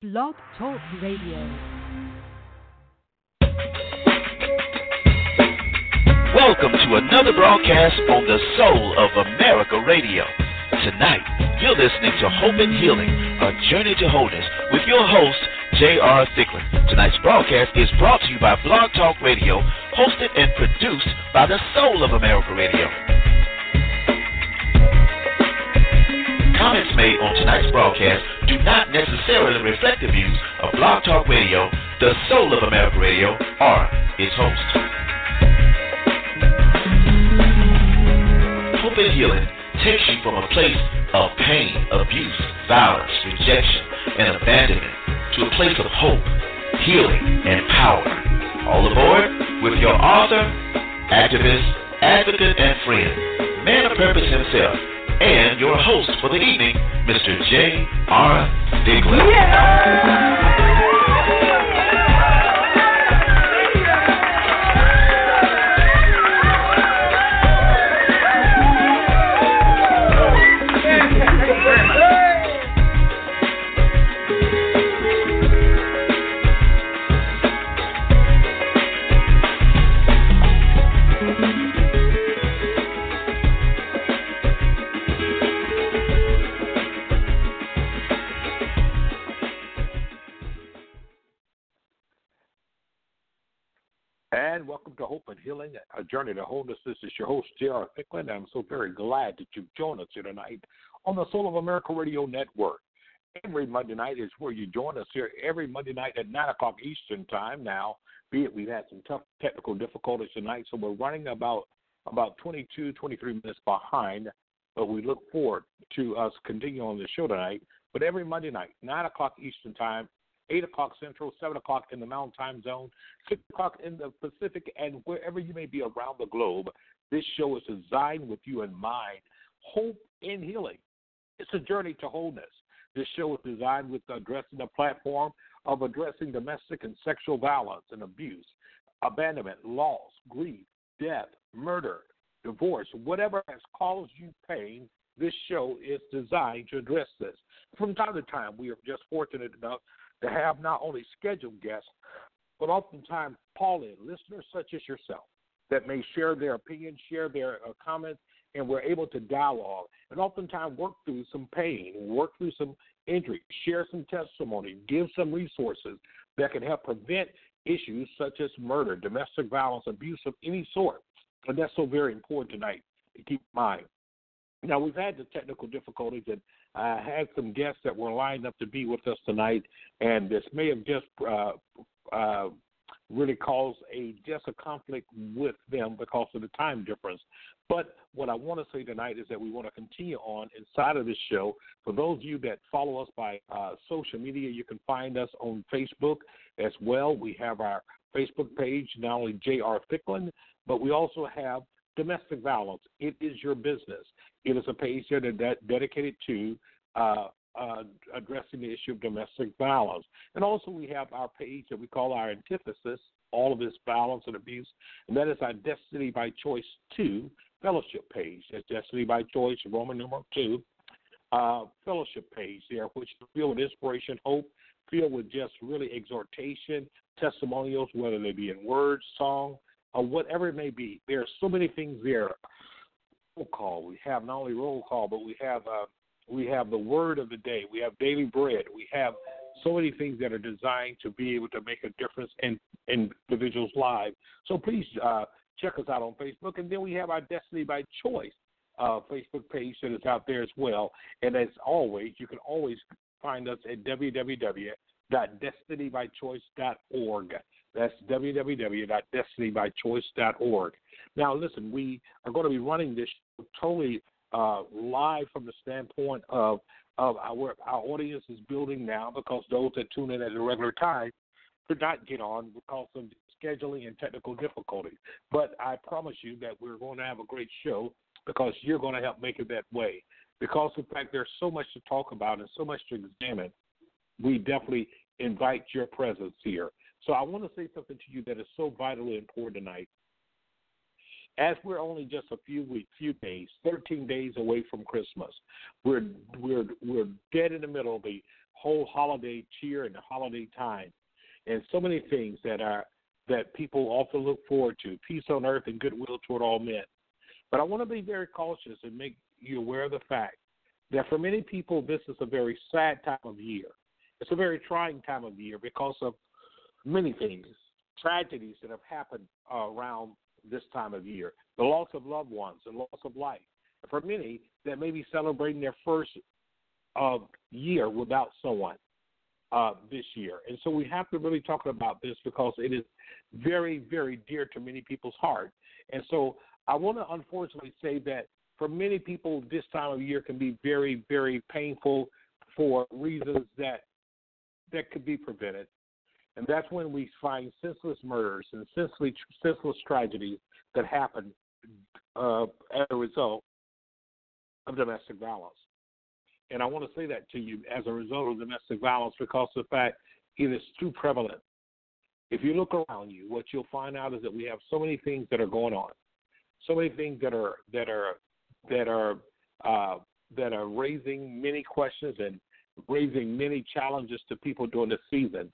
Blog Talk Radio. Welcome to another broadcast on the Soul of America Radio. Tonight, you're listening to Hope and Healing, a journey to wholeness with your host, J.R. Thicklin. Tonight's broadcast is brought to you by Blog Talk Radio, hosted and produced by the Soul of America Radio. Comments made on tonight's broadcast do not necessarily reflect the views of Blog Talk Radio, the Soul of America Radio, or its host. Hope and Healing takes you from a place of pain, abuse, violence, rejection, and abandonment to a place of hope, healing, and power. All aboard with your author, activist, advocate, and friend, man of purpose himself, and your host for the evening, Mr. J. R. Thicklin. Welcome to Hope and Healing, a journey to wholeness. This is your host, J.R. Thicklin. I'm so very glad that you've joined us here tonight on the Soul of America Radio Network. Every Monday night is where you join us here every Monday night at 9 o'clock Eastern Time. Now, be it we've had some tough technical difficulties tonight, so we're running about about 22, 23 minutes behind, but we look forward to us continuing on the show tonight. But every Monday night, 9 o'clock Eastern Time, 8 o'clock Central, 7 o'clock in the Mountain Time Zone, 6 o'clock in the Pacific, and wherever you may be around the globe. This show is designed with you in mind. Hope and healing. It's a journey to wholeness. This show is designed with addressing the platform of addressing domestic and sexual violence and abuse, abandonment, loss, grief, death, murder, divorce, whatever has caused you pain. This show is designed to address this. From time to time, we are just fortunate enough to have not only scheduled guests, but oftentimes call in listeners such as yourself that may share their opinions, share their uh, comments, and we're able to dialogue and oftentimes work through some pain, work through some injury, share some testimony, give some resources that can help prevent issues such as murder, domestic violence, abuse of any sort. And that's so very important tonight to keep in mind. Now, we've had the technical difficulties, and I had some guests that were lined up to be with us tonight, and this may have just uh, uh, really caused a just a conflict with them because of the time difference. But what I want to say tonight is that we want to continue on inside of this show. For those of you that follow us by uh, social media, you can find us on Facebook as well. We have our Facebook page, not only J.R. Thicklin, but we also have domestic violence. It is your business. It is a page that dedicated to uh, uh, addressing the issue of domestic violence. And also, we have our page that we call our antithesis, all of this violence and abuse, and that is our Destiny by Choice 2 fellowship page. That's Destiny by Choice, Roman number 2 uh, fellowship page there, which is filled with inspiration, hope, filled with just really exhortation, testimonials, whether they be in words, song, or whatever it may be. There are so many things there. Roll call. We have not only roll call, but we have uh, we have the word of the day. We have daily bread. We have so many things that are designed to be able to make a difference in, in individuals' lives. So please uh, check us out on Facebook, and then we have our Destiny by Choice uh, Facebook page that is out there as well. And as always, you can always find us at www.destinybychoice.org. That's www.destinybychoice.org. Now, listen, we are going to be running this totally uh, live from the standpoint of of our our audience is building now because those that tune in at a regular time could not get on because of scheduling and technical difficulties. But I promise you that we're going to have a great show because you're going to help make it that way. Because in fact, there's so much to talk about and so much to examine. We definitely invite your presence here. So I want to say something to you that is so vitally important tonight. As we're only just a few weeks, few days, 13 days away from Christmas, we're we're we're dead in the middle of the whole holiday cheer and the holiday time, and so many things that are that people often look forward to: peace on earth and goodwill toward all men. But I want to be very cautious and make you aware of the fact that for many people, this is a very sad time of year. It's a very trying time of year because of many things, tragedies that have happened uh, around this time of year, the loss of loved ones and loss of life. For many that may be celebrating their first uh, year without someone uh, this year. And so we have to really talk about this because it is very, very dear to many people's heart. And so I want to unfortunately say that for many people, this time of year can be very, very painful for reasons that that could be prevented. And that's when we find senseless murders and senseless, senseless tragedies that happen uh, as a result of domestic violence. And I want to say that to you as a result of domestic violence because of the fact it is too prevalent. If you look around you, what you'll find out is that we have so many things that are going on, so many things that are that are that are uh, that are raising many questions and raising many challenges to people during the season.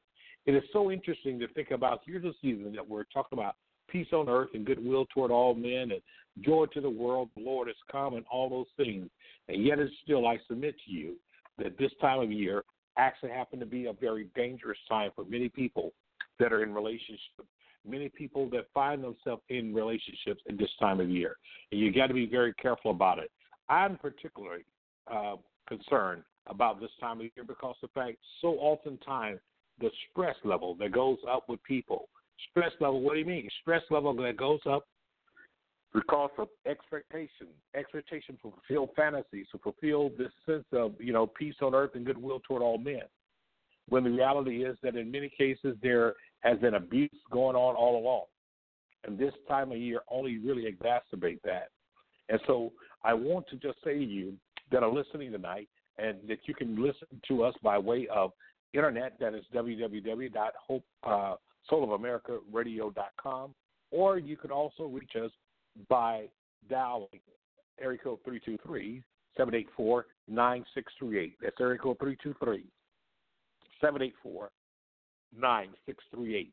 It is so interesting to think about here's a season that we're talking about peace on earth and goodwill toward all men and joy to the world, the Lord has come and all those things. And yet it's still I submit to you that this time of year actually happen to be a very dangerous time for many people that are in relationships many people that find themselves in relationships at this time of year. And you got to be very careful about it. I'm particularly uh, concerned about this time of year because the fact so oftentimes the stress level that goes up with people. Stress level, what do you mean? Stress level that goes up because of expectation, expectation to fulfill fantasies, to fulfill this sense of, you know, peace on earth and goodwill toward all men. When the reality is that in many cases there has been abuse going on all along. And this time of year only really exacerbate that. And so I want to just say to you that are listening tonight and that you can listen to us by way of internet, that is www.hopesoulofamerica.radio.com, uh, or you can also reach us by dialing area code 323 784 9638. That's area code 323 784 9638.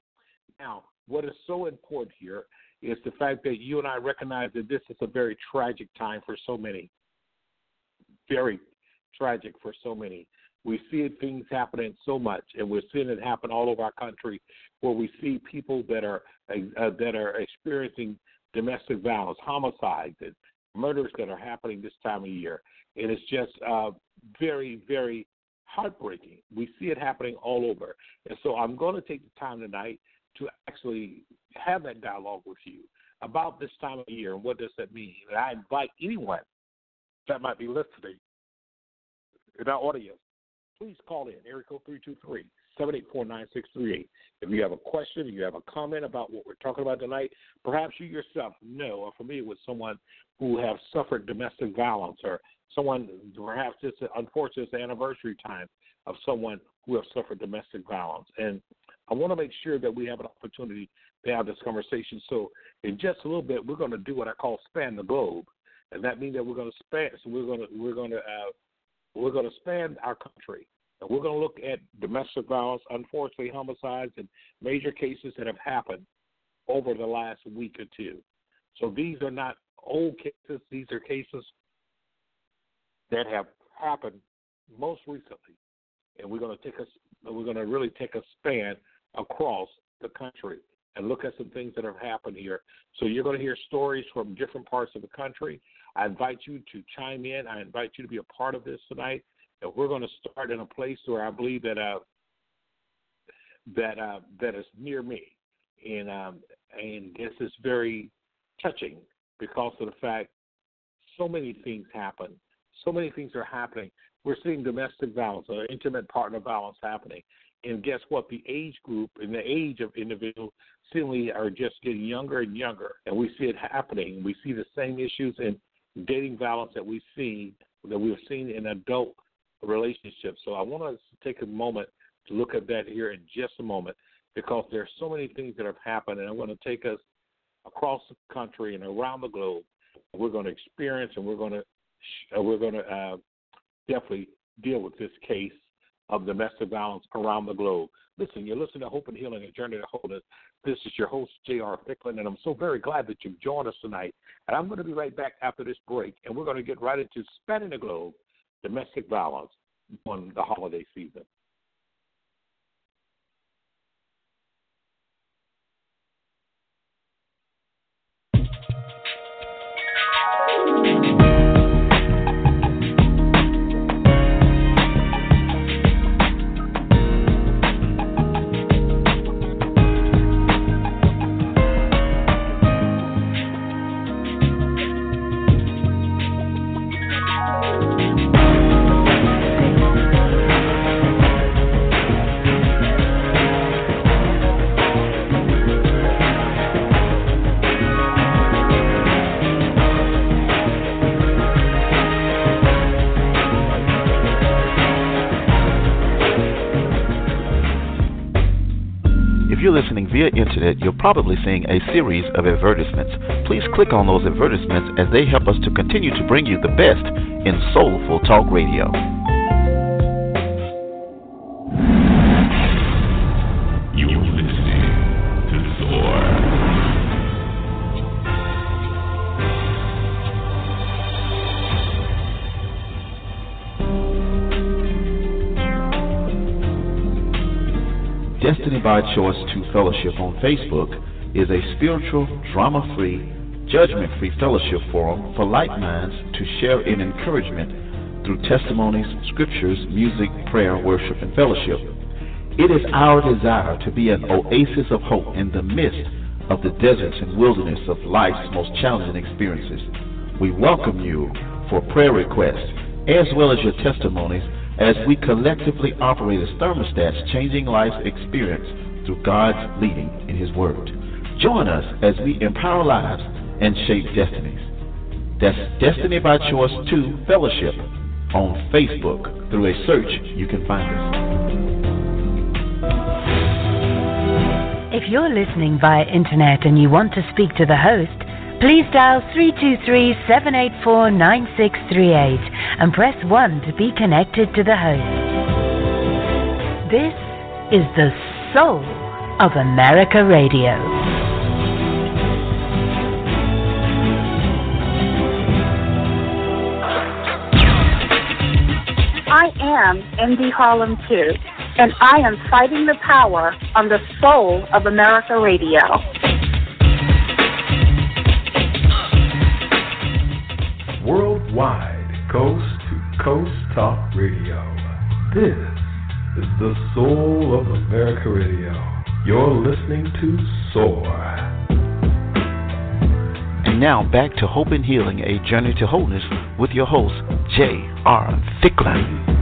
Now, what is so important here is the fact that you and I recognize that this is a very tragic time for so many. Very tragic for so many. We see things happening so much, and we're seeing it happen all over our country, where we see people that are uh, that are experiencing domestic violence, homicides, and murders that are happening this time of year. And it's just uh, very, very heartbreaking. We see it happening all over. And so I'm going to take the time tonight to actually have that dialogue with you about this time of year and what does that mean. And I invite anyone that might be listening in our audience, please call in, area code 323 784 9638. If you have a question, you have a comment about what we're talking about tonight, perhaps you yourself know or familiar with someone who have suffered domestic violence or someone, perhaps it's unfortunate, it's the anniversary time of someone who have suffered domestic violence. And I want to make sure that we have an opportunity to have this conversation. So in just a little bit, we're going to do what I call span the globe, and that means that we're going to span. So we're going to we're going to uh, we're going to span our country. And we're going to look at domestic violence, unfortunately, homicides, and major cases that have happened over the last week or two. So these are not old cases; these are cases that have happened most recently, and we're going to take us we're going to really take a span across the country and look at some things that have happened here. So you're going to hear stories from different parts of the country. I invite you to chime in. I invite you to be a part of this tonight. And we're going to start in a place where I believe that uh, that uh, that is near me, and um, and this is very touching because of the fact so many things happen so many things are happening. We're seeing domestic violence or intimate partner violence happening. And guess what? The age group and the age of individuals seemingly are just getting younger and younger. And we see it happening. We see the same issues in dating violence that we see that we've seen in adult relationships. So I want to take a moment to look at that here in just a moment because there are so many things that have happened, and I'm going to take us across the country and around the globe. We're going to experience and we're going to uh, we're going to uh, definitely deal with this case of domestic violence around the globe. Listen, you're listening to Hope and Healing, a journey to wholeness. This is your host, J.R. Thicklin, and I'm so very glad that you've joined us tonight. And I'm going to be right back after this break, and we're going to get right into spanning the globe, domestic violence on the holiday season. Via internet, you're probably seeing a series of advertisements. Please click on those advertisements as they help us to continue to bring you the best in soulful talk radio. Choice 2 Fellowship on Facebook is a spiritual, drama free, judgment free fellowship forum for like minds to share in encouragement through testimonies, scriptures, music, prayer, worship, and fellowship. It is our desire to be an oasis of hope in the midst of the deserts and wilderness of life's most challenging experiences. We welcome you for prayer requests as well as your testimonies as we collectively operate as thermostats, changing life's experience through God's leading in His Word. Join us as we empower lives and shape destinies. That's Destiny by Choice 2 Fellowship on Facebook. Through a search, you can find us. If you're listening via internet and you want to speak to the host, please dial 323-784-9638 and press 1 to be connected to the host. This is the soul of America Radio. I am Indy Harlem too, and I am fighting the power on the soul of America Radio. Worldwide, coast to coast talk radio. This is the soul of America Radio. You're listening to SOAR. And now back to Hope and Healing, a journey to wholeness with your host, J.R. Thicklin.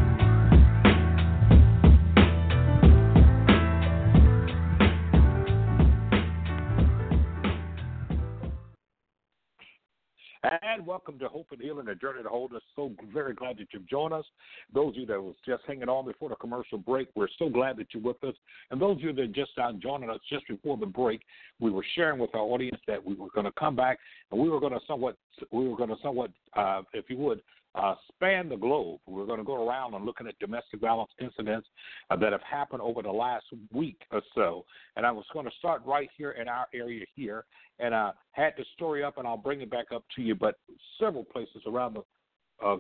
Hope and Healing, a journey to wholeness. So very glad that you've joined us. Those of you that was just hanging on before the commercial break, we're so glad that you're with us. And those of you that just started joining us just before the break, we were sharing with our audience that we were going to come back and we were going to somewhat, we were going to somewhat, uh, if you would, uh, span the globe. We're going to go around and looking at domestic violence incidents uh, that have happened over the last week or so. And I was going to start right here in our area here, and I had the story up, and I'll bring it back up to you. But several places around the uh,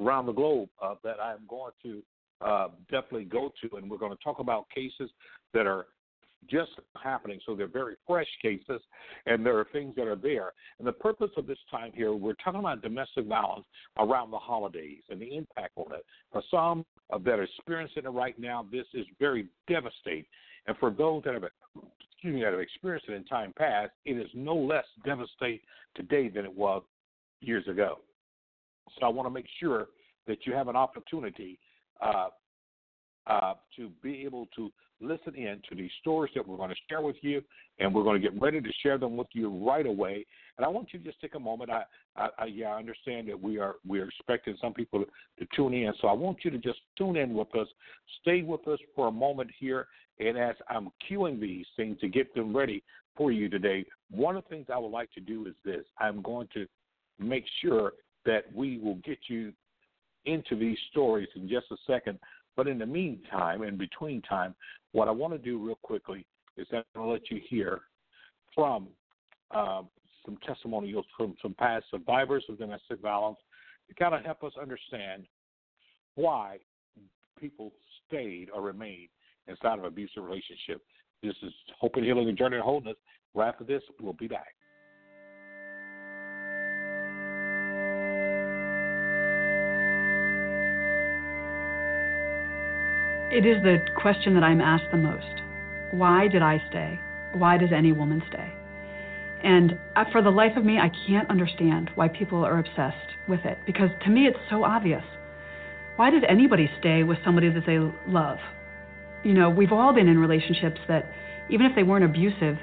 around the globe uh, that I'm going to uh, definitely go to, and we're going to talk about cases that are just happening. So they're very fresh cases, and there are things that are there. And the purpose of this time here, we're talking about domestic violence around the holidays and the impact on it. For some that are experiencing it right now, this is very devastating. And for those that have excuse me, that have experienced it in time past, it is no less devastating today than it was years ago. So I want to make sure that you have an opportunity uh, uh, to be able to listen in to these stories that we're going to share with you, and we're going to get ready to share them with you right away. And I want you to just take a moment. I, I, I yeah, I understand that we are we are expecting some people to tune in, so I want you to just tune in with us, stay with us for a moment here, and as I'm queuing these things to get them ready for you today, one of the things I would like to do is this: I'm going to make sure that we will get you into these stories in just a second But in the meantime, in between time, what I want to do real quickly is that I'm going to let you hear from uh, some testimonials from some past survivors of domestic violence to kind of help us understand why people stayed or remained inside of abusive relationship. This is Hope and Healing and Journey to Wholeness. Right after this, we'll be back. It is the question that I'm asked the most. Why did I stay? Why does any woman stay? And uh, for the life of me, I can't understand why people are obsessed with it because to me it's so obvious. Why did anybody stay with somebody that they love? You know, we've all been in relationships that, even if they weren't abusive,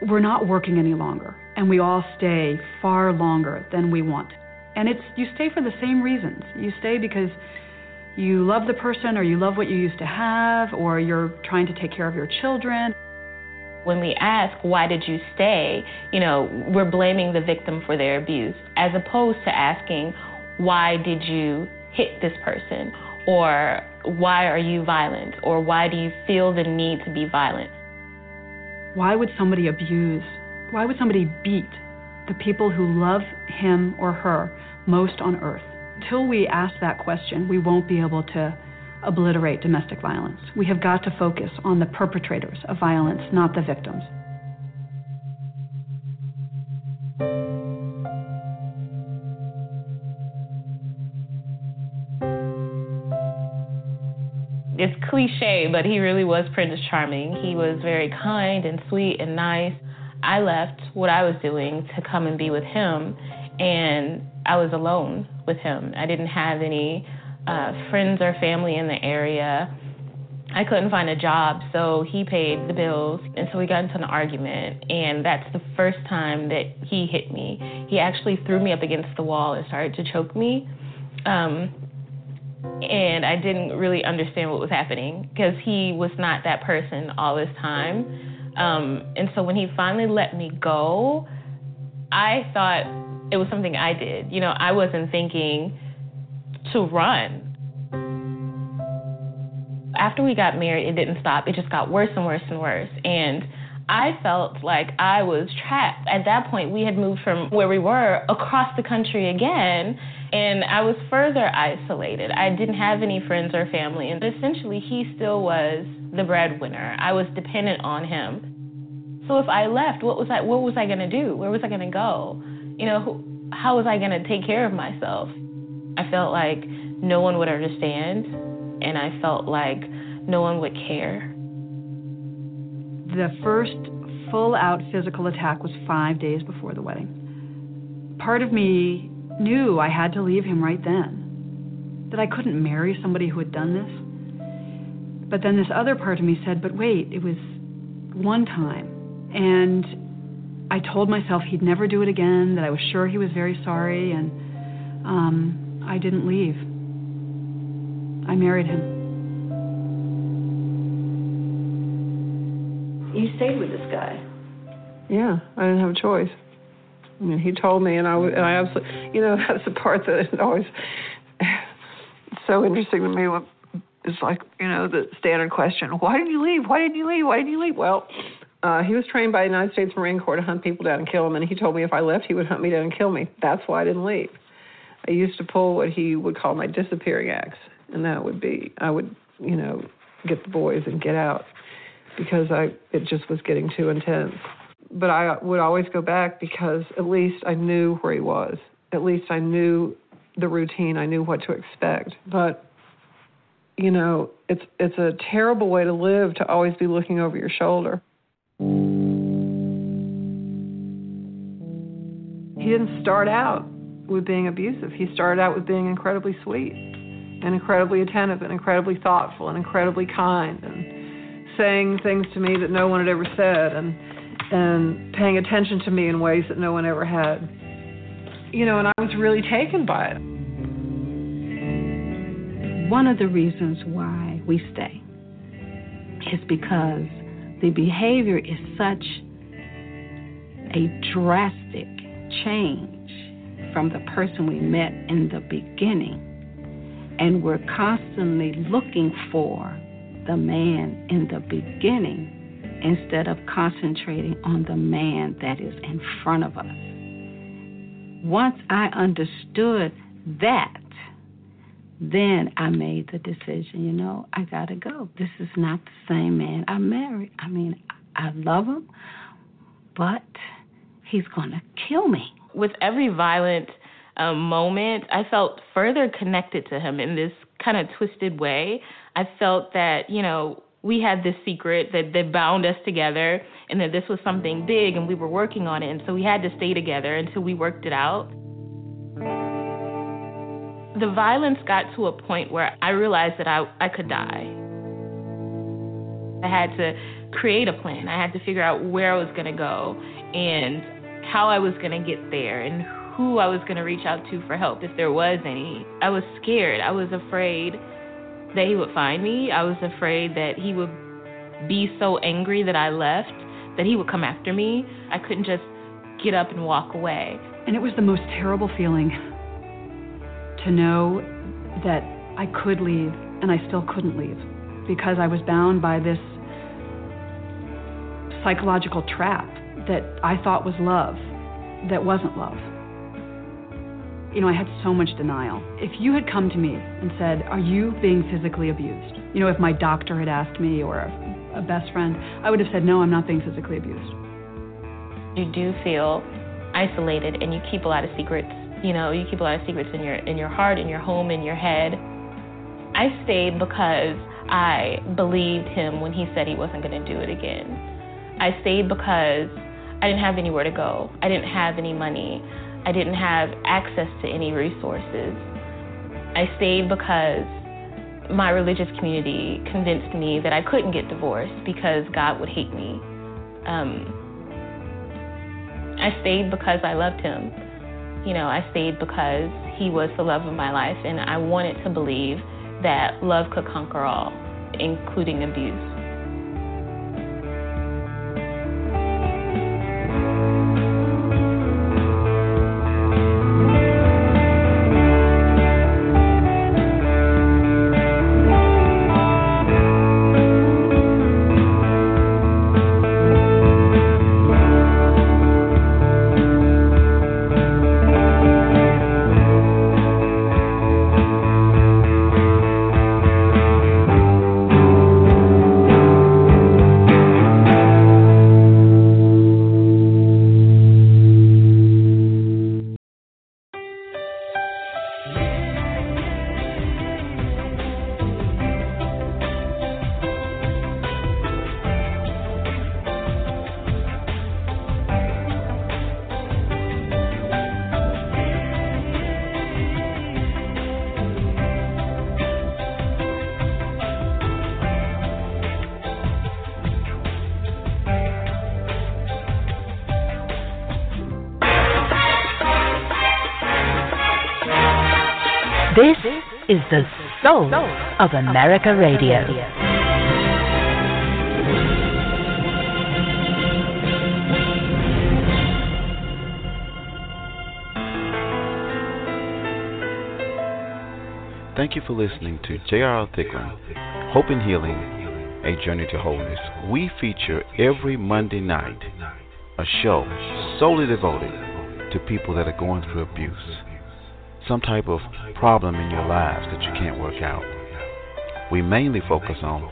we're not working any longer, and we all stay far longer than we want. And it's you stay for the same reasons. You stay because you love the person, or you love what you used to have, or you're trying to take care of your children. When we ask, why did you stay? You know, we're blaming the victim for their abuse, as opposed to asking, why did you hit this person? Or why are you violent? Or why do you feel the need to be violent? Why would somebody abuse? Why would somebody beat the people who love him or her most on earth? Until we ask that question, we won't be able to obliterate domestic violence. We have got to focus on the perpetrators of violence, not the victims. it's cliche, but he really was Prince Charming. He was very kind and sweet and nice. I left what I was doing to come and be with him, and I was alone with him. I didn't have any uh, friends or family in the area. I couldn't find a job, so he paid the bills. And so we got into an argument, and that's the first time that he hit me. He actually threw me up against the wall and started to choke me. Um, and I didn't really understand what was happening because he was not that person all this time. Um, and so when he finally let me go, I thought it was something I did. You know, I wasn't thinking to run. After we got married, it didn't stop. It just got worse and worse and worse. And I felt like I was trapped. At that point, we had moved from where we were across the country again and I was further isolated. I didn't have any friends or family, and essentially, he still was the breadwinner. I was dependent on him. So if I left, what was I? What was I going to do? Where was I going to go? You know, who, how was I going to take care of myself? I felt like no one would understand, and I felt like no one would care. The first full out physical attack was five days before the wedding. Part of me knew I had to leave him right then, that I couldn't marry somebody who had done this. But then this other part of me said, but wait, it was one time. And I told myself he'd never do it again, that I was sure he was very sorry, and um, I didn't leave. I married him. You stayed with this guy. Yeah, I didn't have a choice. I mean, he told me, and I, and I absolutely, you know, that's the part that is always so interesting to me. It's like, you know, the standard question: Why did you leave? Why did you leave? Why did you leave? Well, uh, he was trained by the United States Marine Corps to hunt people down and kill them, and he told me if I left, he would hunt me down and kill me. That's why I didn't leave. I used to pull what he would call my disappearing acts, and that would be I would, you know, get the boys and get out because I it just was getting too intense but I would always go back because at least I knew where he was. At least I knew the routine. I knew what to expect. But you know, it's it's a terrible way to live to always be looking over your shoulder. He didn't start out with being abusive. He started out with being incredibly sweet and incredibly attentive and incredibly thoughtful and incredibly kind and saying things to me that no one had ever said and and paying attention to me in ways that no one ever had. You know, and I was really taken by it. One of the reasons why we stay is because the behavior is such a drastic change from the person we met in the beginning. And we're constantly looking for the man in the beginning instead of concentrating on the man that is in front of us. Once I understood that, then I made the decision, you know, I got to go. This is not the same man I married. I mean, I love him, but he's to kill me. With every violent um, moment, I felt further connected to him in this kind of twisted way. I felt that, you know, we had this secret that, that bound us together and that this was something big and we were working on it. And so we had to stay together until we worked it out. The violence got to a point where I realized that I, I could die. I had to create a plan. I had to figure out where I was going to go and how I was going to get there and who I was going to reach out to for help if there was any. I was scared. I was afraid that he would find me. I was afraid that he would be so angry that I left that he would come after me. I couldn't just get up and walk away. And it was the most terrible feeling to know that I could leave and I still couldn't leave because I was bound by this psychological trap that I thought was love that wasn't love you know, I had so much denial. If you had come to me and said, Are you being physically abused? You know, if my doctor had asked me or a, a best friend, I would have said, No, I'm not being physically abused. You do feel isolated and you keep a lot of secrets. You know, you keep a lot of secrets in your in your heart, in your home, in your head. I stayed because I believed him when he said he wasn't going to do it again. I stayed because I didn't have anywhere to go. I didn't have any money. I didn't have access to any resources. I stayed because my religious community convinced me that I couldn't get divorced because God would hate me. Um, I stayed because I loved him. You know, I stayed because he was the love of my life, and I wanted to believe that love could conquer all, including abuse. Of America Radio. Thank you for listening to J.R. Thicklin, Hope and Healing, A Journey to Wholeness. We feature every Monday night a show solely devoted to people that are going through abuse some type of problem in your lives that you can't work out. We mainly focus on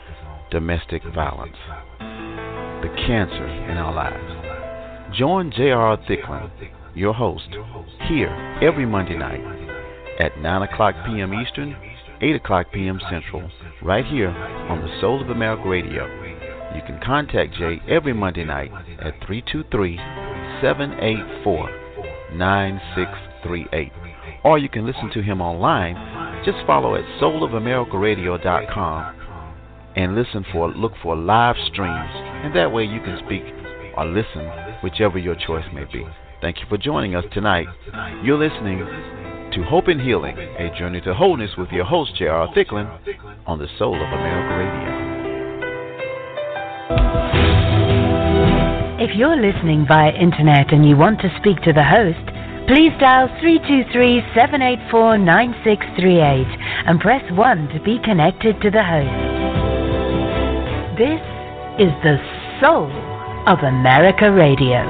domestic violence, the cancer in our lives. Join J.R. Thicklin, your host, here every Monday night at 9 o'clock p.m. Eastern, 8 o'clock p.m. Central, right here on the Soul of America Radio. You can contact Jay every Monday night at 323 784 9638 or you can listen to him online. Just follow at soulofamericaradio.com and listen for look for live streams, and that way you can speak or listen, whichever your choice may be. Thank you for joining us tonight. You're listening to Hope and Healing, a journey to wholeness with your host J.R. Thicklin on the Soul of America Radio. If you're listening via internet and you want to speak to the host, please dial 323-784-9638 and press 1 to be connected to the host. This is the soul of America Radio.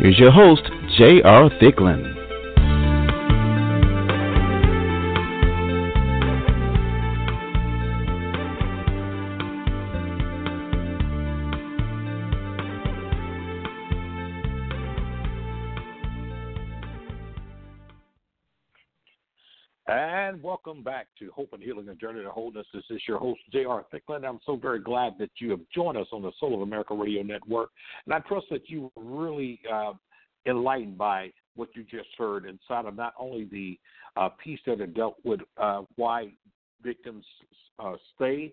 Here's your host, J.R. Thicklin. To Hope and Healing and Journey to Wholeness. This is your host, J.R. Thicklin. I'm so very glad that you have joined us on the Soul of America Radio Network. And I trust that you were really uh, enlightened by what you just heard inside of not only the uh, piece that it dealt with uh, why victims uh, stay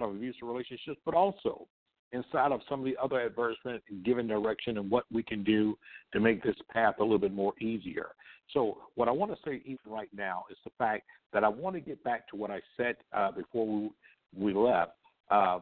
of abusive relationships, but also inside of some of the other advertisement and given direction and what we can do to make this path a little bit more easier. So, what I want to say even right now is the fact that I want to get back to what I said uh, before we, we left. Uh,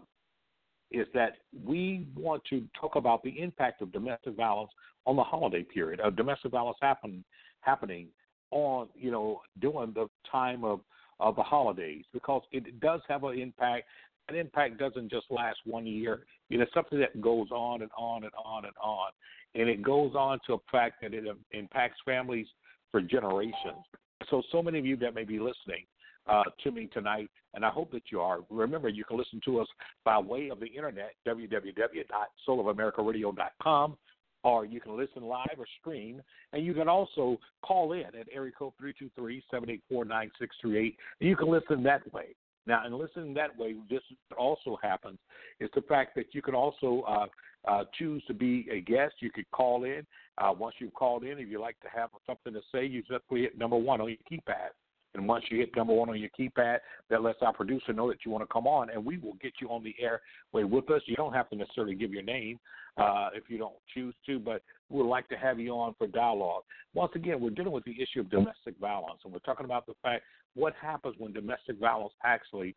is that we want to talk about the impact of domestic violence on the holiday period, of domestic violence happen, happening on, you know, during the time of, of the holidays, because it does have an impact. An impact doesn't just last one year. You know, something that goes on and on and on and on. And it goes on to a fact that it impacts families for generations. So, so many of you that may be listening uh, to me tonight, and I hope that you are. Remember, you can listen to us by way of the internet, www.soulamericaradio.com, or you can listen live or stream, and you can also call in at area code 323-784-9638, you can listen that way. Now, in listening that way, this also happens is the fact that you can also uh, uh, choose to be a guest. You could call in. Uh, once you've called in, if you'd like to have something to say, you simply hit number one on your keypad. And once you hit number one on your keypad, that lets our producer know that you want to come on, and we will get you on the air way with us. You don't have to necessarily give your name uh, if you don't choose to, but we'd like to have you on for dialogue. Once again, we're dealing with the issue of domestic violence, and we're talking about the fact what happens when domestic violence actually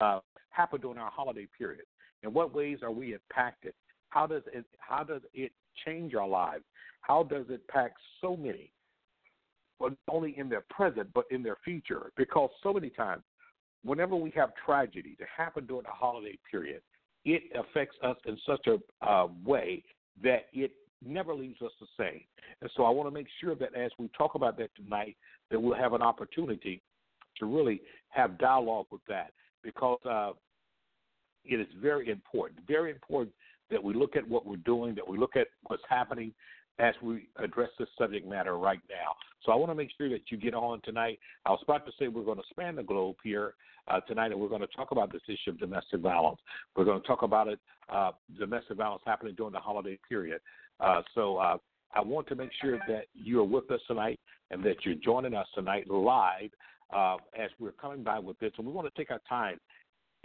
uh, happen during our holiday period. In what ways are we impacted? How does it how does it change our lives? How does it impact so many? But only in their present, but in their future. Because so many times, whenever we have tragedy to happen during the holiday period, it affects us in such a uh, way that it never leaves us the same. And so I want to make sure that as we talk about that tonight, that we'll have an opportunity to really have dialogue with that because uh, it is very important, very important that we look at what we're doing, that we look at what's happening as we address this subject matter right now. So I want to make sure that you get on tonight. I was about to say we're going to span the globe here uh, tonight, and we're going to talk about this issue of domestic violence. We're going to talk about it, uh, domestic violence happening during the holiday period. Uh, so uh, I want to make sure that you are with us tonight and that you're joining us tonight live uh, as we're coming by with this. And we want to take our time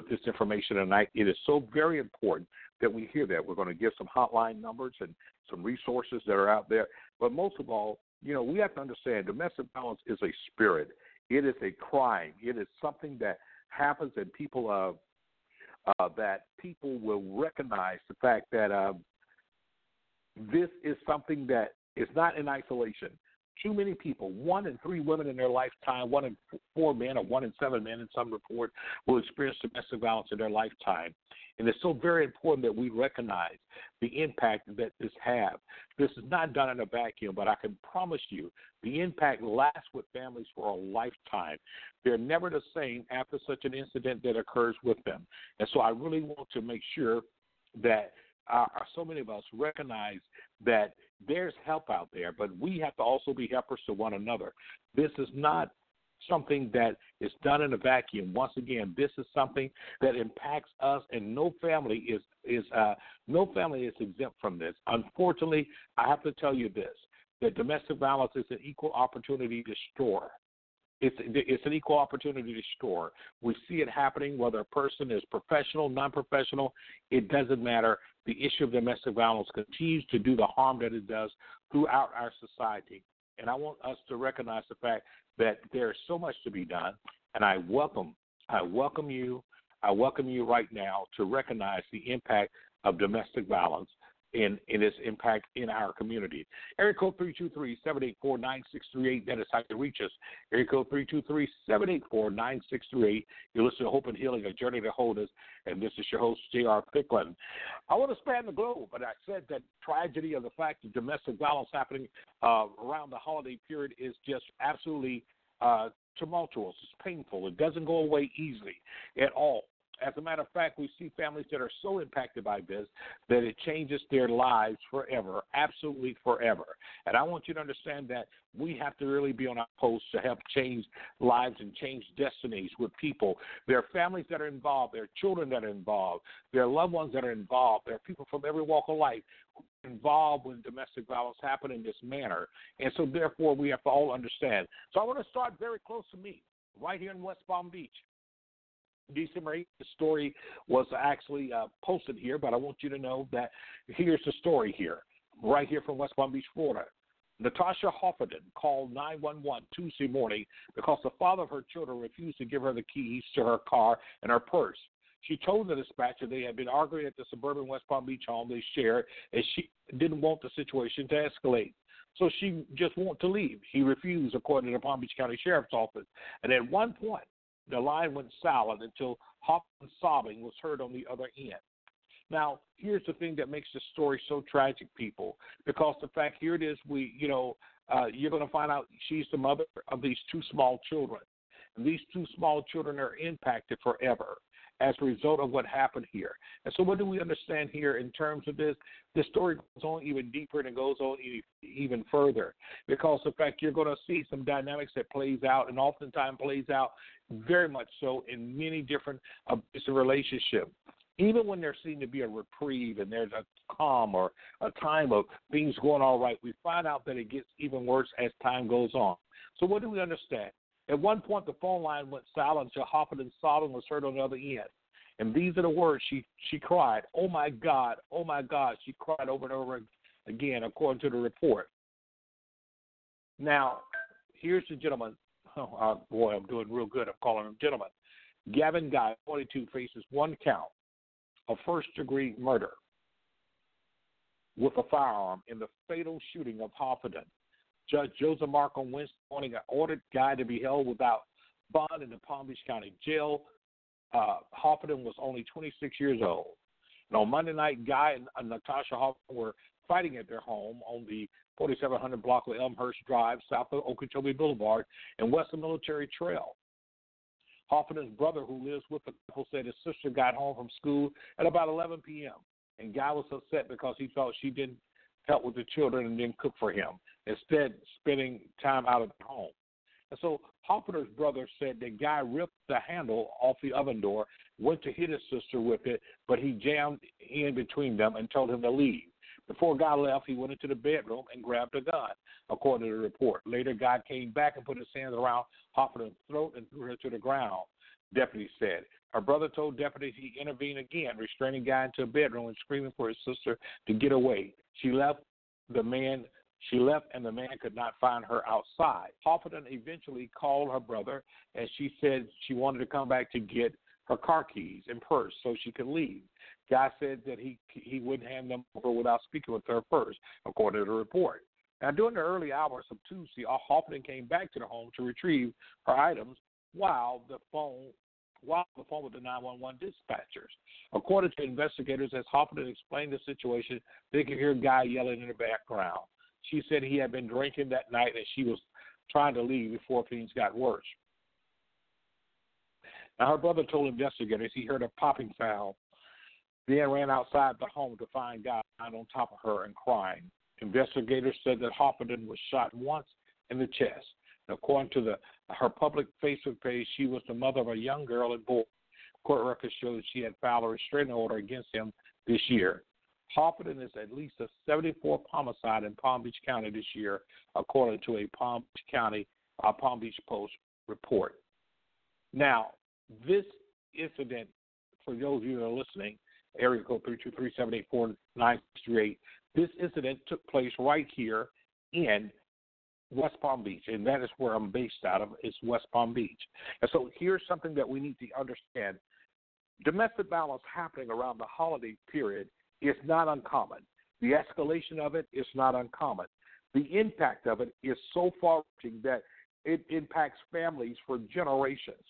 this information tonight. It is so very important that we hear that. We're going to give some hotline numbers and some resources that are out there. But most of all, you know, we have to understand domestic violence is a spirit. It is a crime. It is something that happens, and people uh, uh, that people will recognize the fact that uh, this is something that is not in isolation. Too many people, one in three women in their lifetime, one in four men, or one in seven men in some report, will experience domestic violence in their lifetime. And it's so very important that we recognize the impact that this has. This is not done in a vacuum, but I can promise you the impact lasts with families for a lifetime. They're never the same after such an incident that occurs with them. And so I really want to make sure that uh, so many of us recognize that there's help out there, but we have to also be helpers to one another. This is not something that is done in a vacuum. Once again, this is something that impacts us, and no family is is uh, no family is exempt from this. Unfortunately, I have to tell you this: that domestic violence is an equal opportunity destroyer. It's it's an equal opportunity destroyer. We see it happening whether a person is professional, non-professional. It doesn't matter. The issue of domestic violence continues to do the harm that it does throughout our society. And I want us to recognize the fact that there is so much to be done. And I welcome, I welcome you, I welcome you right now to recognize the impact of domestic violence. In, in its impact in our community. Area code 323-784-9638. That is how you reach us. Area code 323-784-9638. You're listening to Hope and Healing, a journey to wholeness, and this is your host, J.R. Thicklin. I want to span the globe, but I said that tragedy of the fact of domestic violence happening uh, around the holiday period is just absolutely uh, tumultuous. It's painful. It doesn't go away easily at all. As a matter of fact, we see families that are so impacted by this that it changes their lives forever, absolutely forever. And I want you to understand that we have to really be on our post to help change lives and change destinies with people. There are families that are involved, there are children that are involved, there are loved ones that are involved, there are people from every walk of life involved when domestic violence happen in this manner. And so therefore we have to all understand. So I want to start very close to me, right here in West Palm Beach. December 8th, the story was actually uh, posted here, but I want you to know that here's the story here, right here from West Palm Beach, Florida. Natasha Hoffaden called 911 Tuesday morning because the father of her children refused to give her the keys to her car and her purse. She told the dispatcher they had been arguing at the suburban West Palm Beach home they shared, and she didn't want the situation to escalate. So she just wanted to leave. He refused, according to the Palm Beach County Sheriff's Office. And at one point, the line went silent until Hoffman's sobbing was heard on the other end. Now, here's the thing that makes the story so tragic, people, because the fact here it is, we, you know, uh, you're going to find out she's the mother of these two small children, and these two small children are impacted forever as a result of what happened here. And so, what do we understand here in terms of this? The story goes on even deeper and it goes on even further because, in fact, you're going to see some dynamics that plays out and oftentimes plays out very much so in many different relationships. Even when there seems to be a reprieve and there's a calm or a time of things going all right, we find out that it gets even worse as time goes on. So, what do we understand? At one point, the phone line went silent until sobbing was heard on the other end. And these are the words she she cried. Oh my God! Oh my God! She cried over and over again, according to the report. Now, here's the gentleman. Oh uh, boy, I'm doing real good. I'm calling him gentleman. Gavin Guy, 42, faces one count of first degree murder with a firearm in the fatal shooting of Hoffaden. Judge Joseph Mark on Wednesday morning ordered Guy to be held without bond in the Palm Beach County Jail. Uh, Hoffaden was only 26 years old. And on Monday night, Guy and uh, Natasha Hoffman were fighting at their home on the 4700 block of Elmhurst Drive, south of Okeechobee Boulevard, and west of Military Trail. Hoffman's brother, who lives with the couple, said his sister got home from school at about 11 p.m. And Guy was upset because he felt she didn't help with the children and didn't cook for him, instead spending time out at home. And so Hoffaden's brother said that Guy ripped the handle off the oven door, went to hit his sister with it, but he jammed in between them and told him to leave. Before Guy left, he went into the bedroom and grabbed a gun, according to the report. Later, Guy came back and put his hands around Hoffaden's throat and threw her to the ground, deputies said. Her brother told deputies he intervened again, restraining Guy into a bedroom and screaming for his sister to get away. She left the man she left and the man could not find her outside. Hoffaden eventually called her brother and she said she wanted to come back to get her car keys and purse so she could leave. Guy said that he he wouldn't hand them over without speaking with her first, according to the report. Now, during the early hours of Tuesday, Hoffman came back to the home to retrieve her items while the phone while on the phone with the 911 dispatchers. According to investigators, as Hoffaden explained the situation, they could hear a guy yelling in the background. She said he had been drinking that night and she was trying to leave before things got worse. Now, her brother told investigators he heard a popping sound, then ran outside the home to find God on top of her and crying. Investigators said that Hoffaden was shot once in the chest. According to the her public Facebook page, she was the mother of a young girl and boy. Court records show that she had filed a restraining order against him this year. Hoffaden is at least a 74th homicide in Palm Beach County this year, according to a Palm Beach County uh, Palm Beach Post report. Now, this incident, for those of you that are listening, area code 323-784-938, this incident took place right here in West Palm Beach, and that is where I'm based out of. Is West Palm Beach, and so here's something that we need to understand: domestic violence happening around the holiday period is not uncommon. The escalation of it is not uncommon. The impact of it is so far reaching that it impacts families for generations.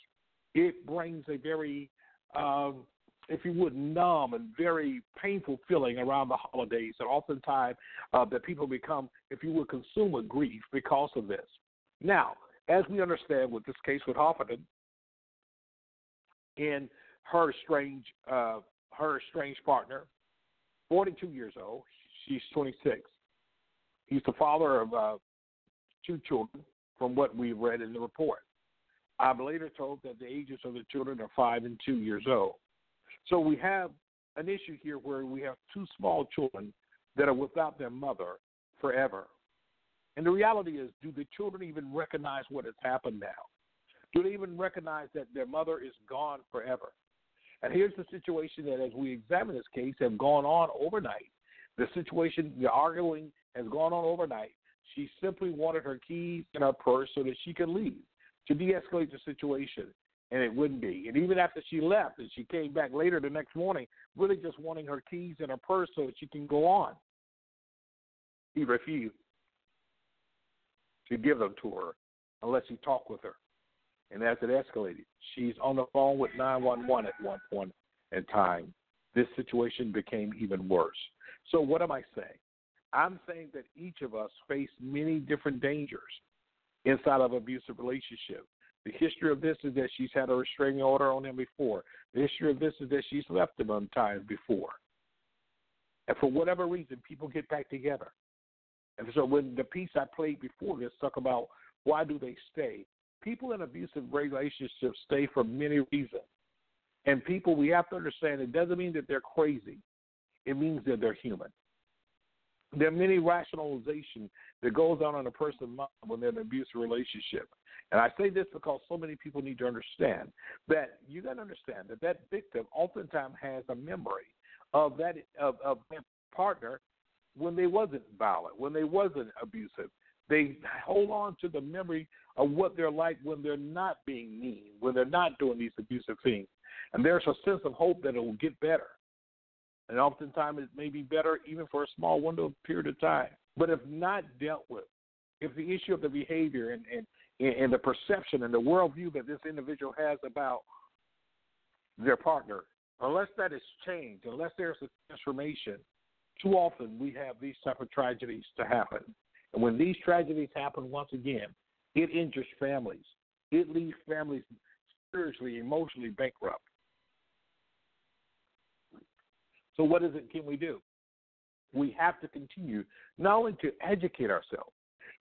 It brings a very, um, if you would, numb and very painful feeling around the holidays, and oftentimes uh, that people become, if you would, consume with grief because of this. Now, as we understand with this case with Huffington and her strange, uh, her strange partner, 42 years old, she's 26. He's the father of uh, two children, from what we've read in the report. I'm later told that the ages of the children are five and two years old. So we have an issue here where we have two small children that are without their mother forever. And the reality is, do the children even recognize what has happened now? Do they even recognize that their mother is gone forever? And here's the situation that, as we examine this case, have gone on overnight. The situation, the arguing has gone on overnight. She simply wanted her keys in her purse so that she could leave to de-escalate the situation, and it wouldn't be. And even after she left, and she came back later the next morning, really just wanting her keys and her purse so that she can go on. He refused to give them to her unless he talked with her. And as it escalated, she's on the phone with 911 at one point in time. This situation became even worse. So, what am I saying? I'm saying that each of us face many different dangers inside of abusive relationship. The history of this is that she's had a restraining order on him before. The history of this is that she's left him on times before. And for whatever reason, people get back together. And so when the piece I played before this talk about why do they stay, people in abusive relationships stay for many reasons. And people, we have to understand it doesn't mean that they're crazy. It means that they're human. There are many rationalization that goes on in a person's mind when they're in an abusive relationship. And I say this because so many people need to understand that you got to understand that that victim oftentimes has a memory of that of, of their partner when they wasn't violent, when they wasn't abusive. They hold on to the memory of what they're like when they're not being mean, when they're not doing these abusive things. And there's a sense of hope that it will get better. And oftentimes it may be better even for a small window period of time. But if not dealt with, if the issue of the behavior and, and, and the perception and the worldview that this individual has about their partner, unless that is changed, unless there's a transformation, too often we have these type of tragedies to happen. And when these tragedies happen once again, it injures families. It leaves families spiritually, emotionally bankrupt. So what is it can we do? We have to continue not only to educate ourselves,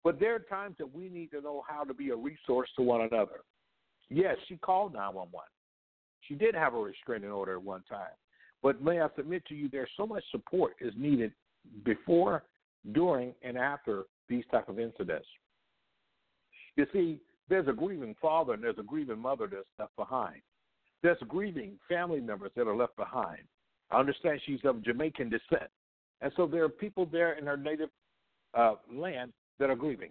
but there are times that we need to know how to be a resource to one another. Yes, she called 911. She did have a restraining order at one time. But may I submit to you, there's so much support is needed before, during, and after these type of incidents. You see, there's a grieving father and there's a grieving mother that's left behind. There's grieving family members that are left behind. I understand she's of Jamaican descent. And so there are people there in her native uh, land that are grieving.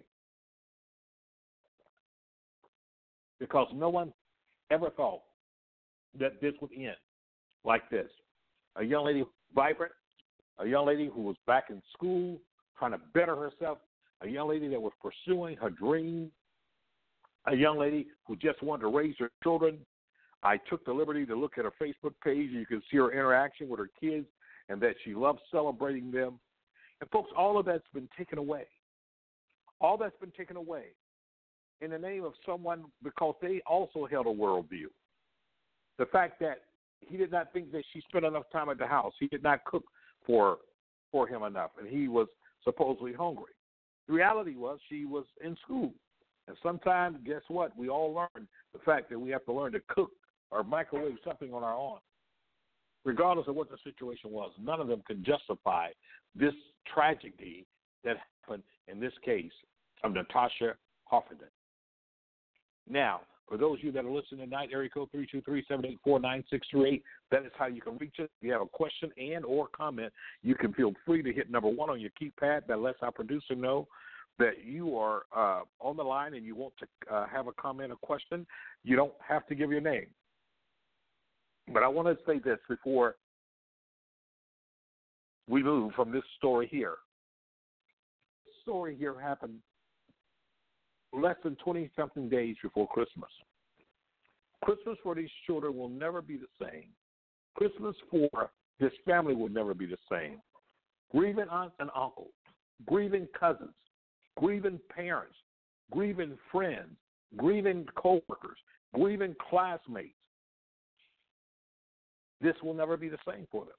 Because no one ever thought that this would end like this. A young lady vibrant, a young lady who was back in school trying to better herself, a young lady that was pursuing her dream, a young lady who just wanted to raise her children, I took the liberty to look at her Facebook page. You can see her interaction with her kids and that she loves celebrating them. And, folks, all of that's been taken away. All that's been taken away in the name of someone because they also held a worldview. The fact that he did not think that she spent enough time at the house, he did not cook for for him enough, and he was supposedly hungry. The reality was she was in school. And sometimes, guess what? We all learn the fact that we have to learn to cook or microwave something on our own. Regardless of what the situation was, none of them can justify this tragedy that happened in this case of Natasha Huffington. Now, for those of you that are listening tonight, area code 323-784-9638, that is how you can reach us. If you have a question and or comment, you can feel free to hit number one on your keypad. That lets our producer know that you are uh, on the line and you want to uh, have a comment or question. You don't have to give your name. But I want to say this before we move from this story here. This story here happened less than 20 something days before Christmas. Christmas for these children will never be the same. Christmas for this family will never be the same. Grieving aunts and uncles, grieving cousins, grieving parents, grieving friends, grieving coworkers, grieving classmates. This will never be the same for them.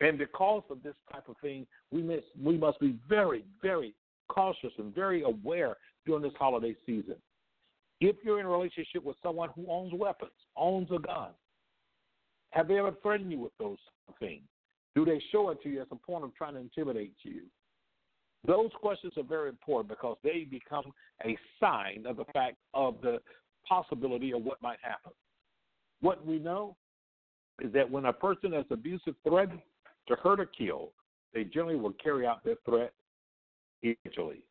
And because of this type of thing, we must, we must be very, very cautious and very aware during this holiday season. If you're in a relationship with someone who owns weapons, owns a gun, have they ever threatened you with those things? Do they show it to you as a point of trying to intimidate you? Those questions are very important because they become a sign of the fact of the possibility of what might happen. What we know is that when a person has abusive threat to hurt or kill, they generally will carry out their threat eventually.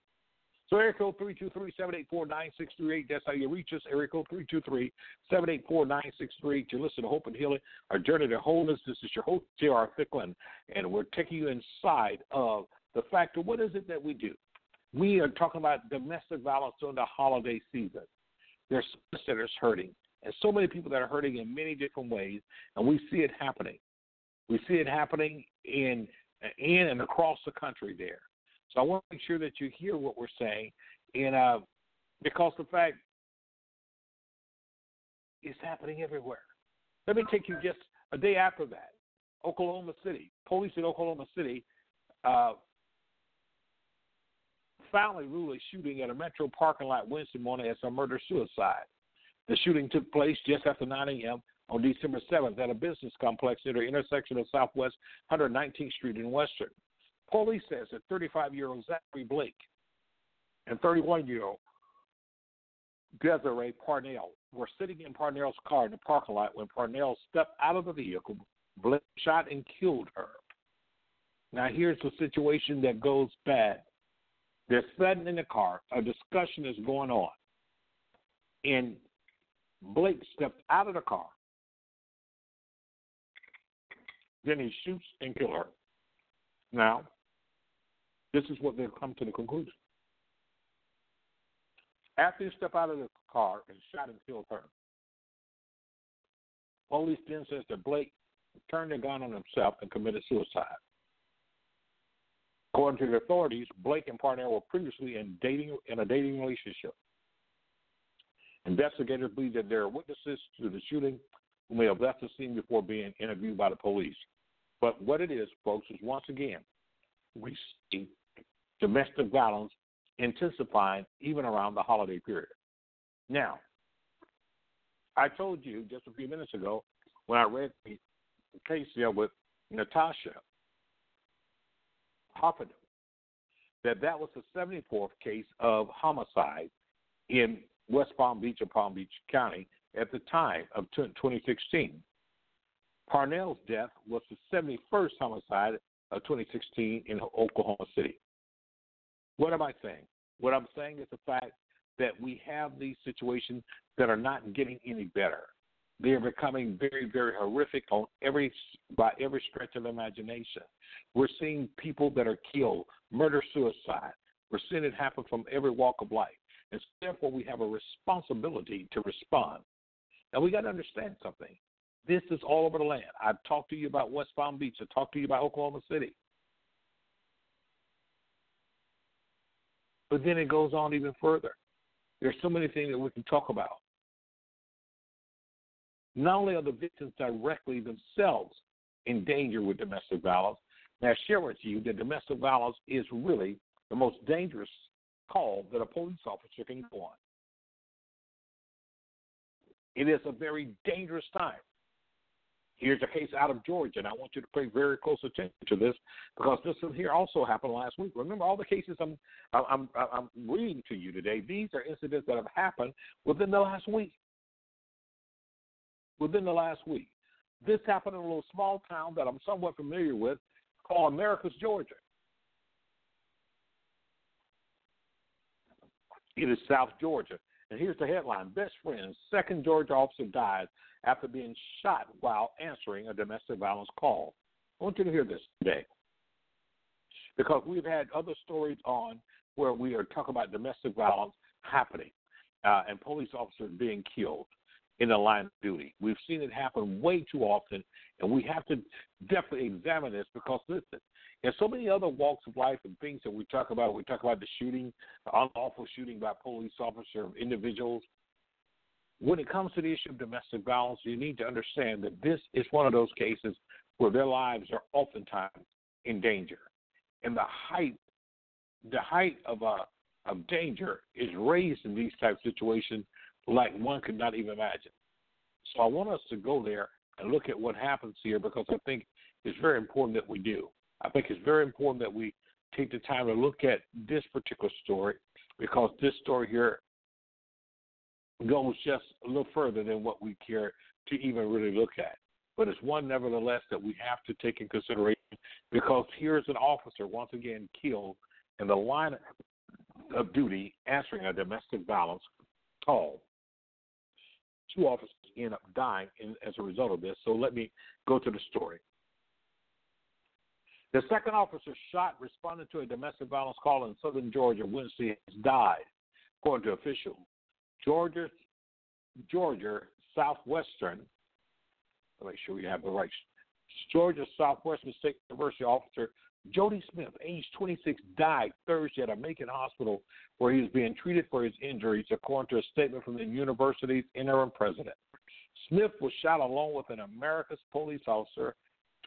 So area code 323-784-9638. That's how you reach us. Area code 323-784-9638. You listen to Hope and Healing, our journey to wholeness. This is your host, J.R. Thicklin, and we're taking you inside of the fact of what is it that we do. We are talking about domestic violence during the holiday season. There's so much hurting, and so many people that are hurting in many different ways, and we see it happening. We see it happening in in and across the country there. So I want to make sure that you hear what we're saying, and uh, because the fact is happening everywhere. Let me take you just a day after that. Oklahoma City, police in Oklahoma City uh, finally ruled a shooting at a metro parking lot Wednesday morning as a murder suicide. The shooting took place just after 9 a.m. on December 7th at a business complex near the intersection of Southwest 119th Street in Western. Police says that 35-year-old Zachary Blake and 31-year-old Desiree Parnell were sitting in Parnell's car in the parking lot when Parnell stepped out of the vehicle, Blake shot and killed her. Now here's the situation that goes bad. They're sitting in the car. A discussion is going on. And Blake stepped out of the car. Then he shoots and kills her. Now, this is what they've come to the conclusion. After he stepped out of the car and shot and killed her, police then says that Blake turned the gun on himself and committed suicide. According to the authorities, Blake and Parnell were previously in dating in a dating relationship. Investigators believe that there are witnesses to the shooting who may have left the scene before being interviewed by the police. But what it is, folks, is once again, we see domestic violence intensifying even around the holiday period. Now, I told you just a few minutes ago when I read the case here with Natasha Hoffman that that was the 74th case of homicide in West Palm Beach or Palm Beach County at the time of 2016. Parnell's death was the 71st homicide of 2016 in Oklahoma City. What am I saying? What I'm saying is the fact that we have these situations that are not getting any better. They are becoming very, very horrific on every by every stretch of imagination. We're seeing people that are killed, murder, suicide. We're seeing it happen from every walk of life. And therefore, we have a responsibility to respond. Now, we got to understand something. This is all over the land. I've talked to you about West Palm Beach. I've talked to you about Oklahoma City. But then it goes on even further. There's so many things that we can talk about. Not only are the victims directly themselves in danger with domestic violence, now I share with you that domestic violence is really the most dangerous call that a police officer can go on. It is a very dangerous time. Here's a case out of Georgia, and I want you to pay very close attention to this because this here also happened last week. Remember, all the cases I'm I'm I'm reading to you today. These are incidents that have happened within the last week. Within the last week, this happened in a little small town that I'm somewhat familiar with, called Americus, Georgia. It is South Georgia. And here's the headline Best friend, second Georgia officer dies after being shot while answering a domestic violence call. I want you to hear this today. because we've had other stories on where we are talking about domestic violence happening uh, and police officers being killed in the line of duty. We've seen it happen way too often, and we have to definitely examine this because listen, in so many other walks of life and things that we talk about, we talk about the shooting, the unlawful shooting by police officers, individuals. When it comes to the issue of domestic violence, you need to understand that this is one of those cases where their lives are oftentimes in danger. And the height the height of uh, of danger is raised in these type of situations like one could not even imagine. So I want us to go there and look at what happens here because I think it's very important that we do. I think it's very important that we take the time to look at this particular story because this story here goes just a little further than what we care to even really look at. But it's one, nevertheless, that we have to take in consideration because here's an officer once again killed in the line of duty answering a domestic violence call. Two officers end up dying in, as a result of this. So let me go to the story. The second officer shot responding to a domestic violence call in southern Georgia Wednesday has died, according to officials. Georgia, Georgia Southwestern, let me make sure we have the right. Georgia Southwestern State University officer Jody Smith, age 26, died Thursday at a Macon hospital where he was being treated for his injuries, according to a statement from the university's interim president. Smith was shot along with an Americus police officer,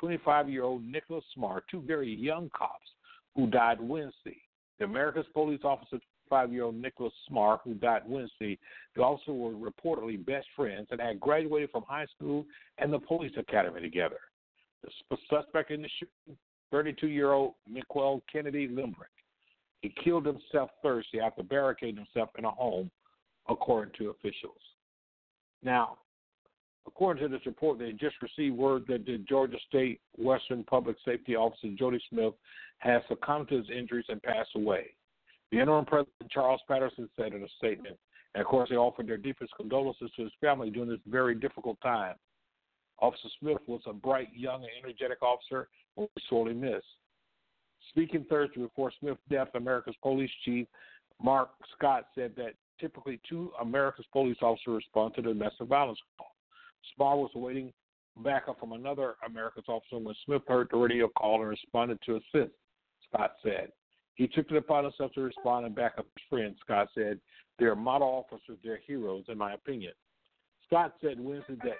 25 year old Nicholas Smart, two very young cops who died Wednesday. The Americus police officer, 25 year old Nicholas Smart, who died Wednesday, they also were reportedly best friends and had graduated from high school and the police academy together. The suspect in the shooting 32 year old Miquel Kennedy Lembrick. He killed himself Thursday after barricading himself in a home, according to officials. Now, according to this report, they just received word that the Georgia State Western Public Safety Officer Jody Smith has succumbed to his injuries and passed away. The interim president Charles Patterson said in a statement, and of course, they offered their deepest condolences to his family during this very difficult time. Officer Smith was a bright, young, and energetic officer who was sorely missed. Speaking Thursday before Smith's death, Americus police chief Mark Scott said that typically two Americus police officers respond to the domestic violence call. Smart was awaiting backup from another Americus officer when Smith heard the radio call and responded to assist, Scott said. He took it upon himself to respond and back up his friends, Scott said. They're model officers, they're heroes, in my opinion. Scott said Wednesday that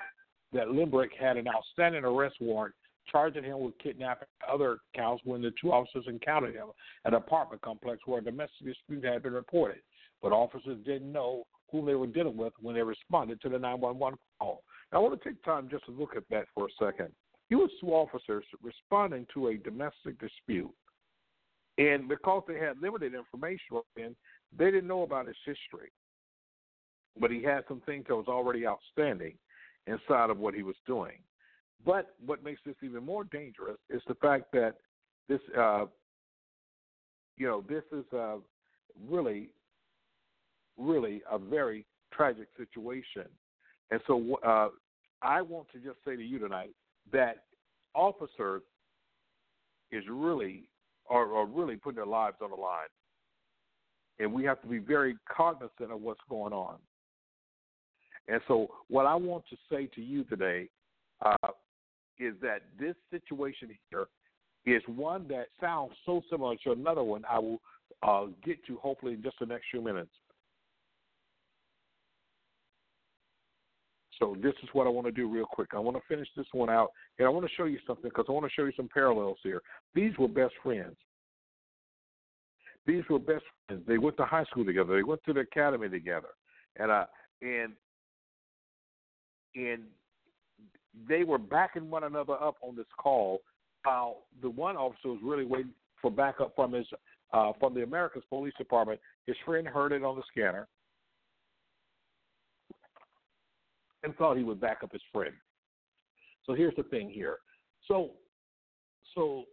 that Lembrick had an outstanding arrest warrant charging him with kidnapping other counts when the two officers encountered him at an apartment complex where a domestic dispute had been reported. But officers didn't know whom they were dealing with when they responded to the 911 call. Now, I want to take time just to look at that for a second. You was two officers responding to a domestic dispute. And because they had limited information then, they didn't know about his history. But he had some things that was already outstanding inside of what he was doing. But what makes this even more dangerous is the fact that this, uh, you know, this is uh, really, really a very tragic situation. And so uh, I want to just say to you tonight that officers is really are, are really putting their lives on the line. And we have to be very cognizant of what's going on. And so, what I want to say to you today uh, is that this situation here is one that sounds so similar to another one I will uh, get to hopefully in just the next few minutes. So this is what I want to do real quick. I want to finish this one out, and I want to show you something because I want to show you some parallels here. These were best friends. These were best friends. They went to high school together. They went to the academy together, and uh, and and they were backing one another up on this call. While the one officer was really waiting for backup from his uh, from the Americus Police Department. His friend heard it on the scanner and thought he would back up his friend. So here's the thing here. So so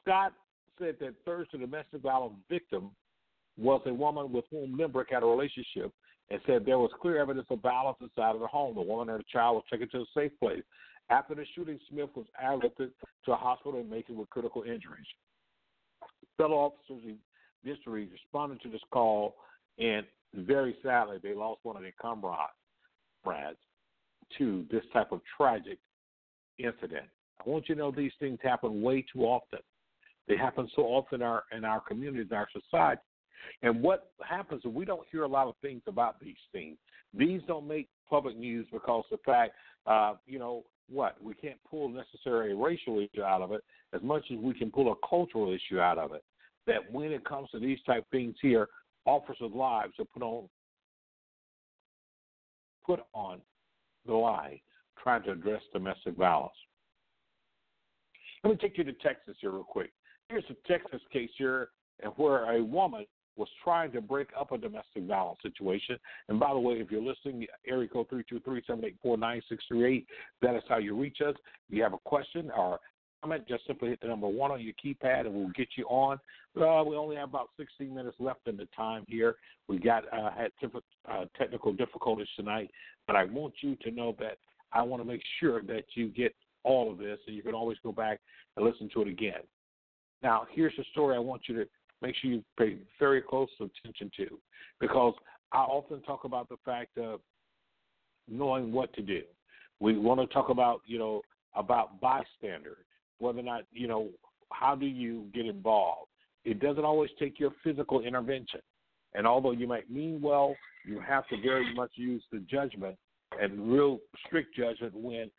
Scott said that Thursday domestic violence victim was a woman with whom Lembrick had a relationship and said there was clear evidence of violence inside of the home. The woman and the child were taken to a safe place. After the shooting, Smith was airlifted to a hospital in Macon with critical injuries. fellow officers in district responded to this call, and very sadly, they lost one of their comrades to this type of tragic incident. I want you to know these things happen way too often. They happen so often in our in our communities, in our society. And what happens is we don't hear a lot of things about these things. These don't make public news because the fact, uh, you know, what we can't pull necessarily a racial issue out of it as much as we can pull a cultural issue out of it. That when it comes to these type things here, officers' lives are put on put on the line trying to address domestic violence. Let me take you to Texas here real quick. Here's a Texas case here where a woman was trying to break up a domestic violence situation. And by the way, if you're listening, area code 323-784-9638, that is how you reach us. If you have a question or comment, just simply hit the number one on your keypad and we'll get you on. Uh, we only have about 16 minutes left in the time here. We got uh, had uh, technical difficulties tonight, but I want you to know that I want to make sure that you get all of this, and you can always go back and listen to it again. Now, here's the story I want you to make sure you pay very close attention to because I often talk about the fact of knowing what to do. We want to talk about, you know, about bystander, whether or not, you know, how do you get involved? It doesn't always take your physical intervention. And although you might mean well, you have to very much use the judgment and real strict judgment when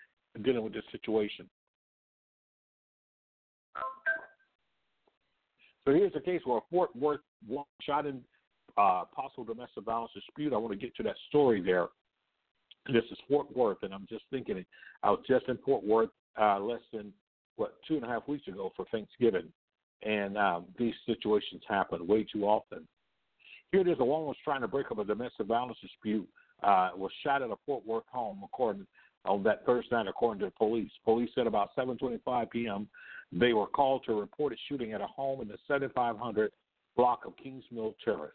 dealing with this situation. So here's a case where a Fort Worth shot in uh, possible domestic violence dispute. I want to get to that story there. This is Fort Worth, and I'm just thinking, I was just in Fort Worth uh, less than what two and a half weeks ago for Thanksgiving, and um, these situations happen way too often. Here it is: a woman was trying to break up a domestic violence dispute. Uh, was shot at a Fort Worth home, according on that Thursday night, according to the police. Police said about 7:25 p.m. They were called to a shooting at a home in the 7500 block of Kings Mill Terrace.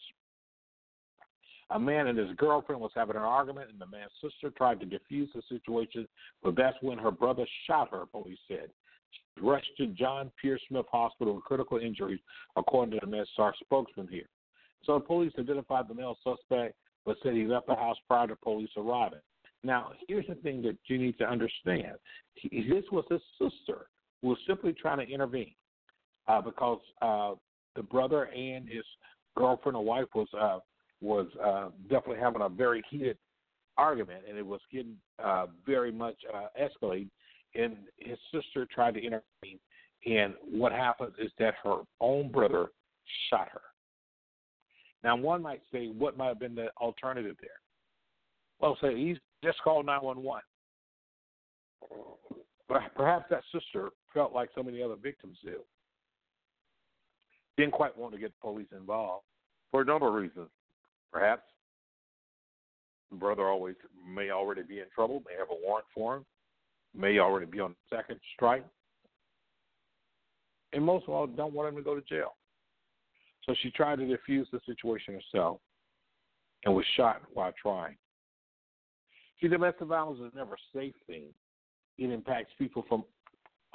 A man and his girlfriend was having an argument, and the man's sister tried to defuse the situation, but that's when her brother shot her, police said. She rushed to John Peter Smith Hospital with critical injuries, according to the MedStar spokesman here. So the police identified the male suspect, but said he left the house prior to police arriving. Now, here's the thing that you need to understand. He, this was his sister who was simply trying to intervene uh, because uh, the brother and his girlfriend or wife was uh, was uh, definitely having a very heated argument, and it was getting uh, very much uh, escalating. And his sister tried to intervene, and what happened is that her own brother shot her. Now, one might say, what might have been the alternative there? Well, say he's just called 911. Perhaps that sister felt like so many other victims do. Didn't quite want to get the police involved for a number of reasons. Perhaps the brother always may already be in trouble, may have a warrant for him, may already be on second strike, and most of all, don't want him to go to jail. So she tried to defuse the situation herself and was shot while trying. See, domestic violence is never a safe thing. It impacts people from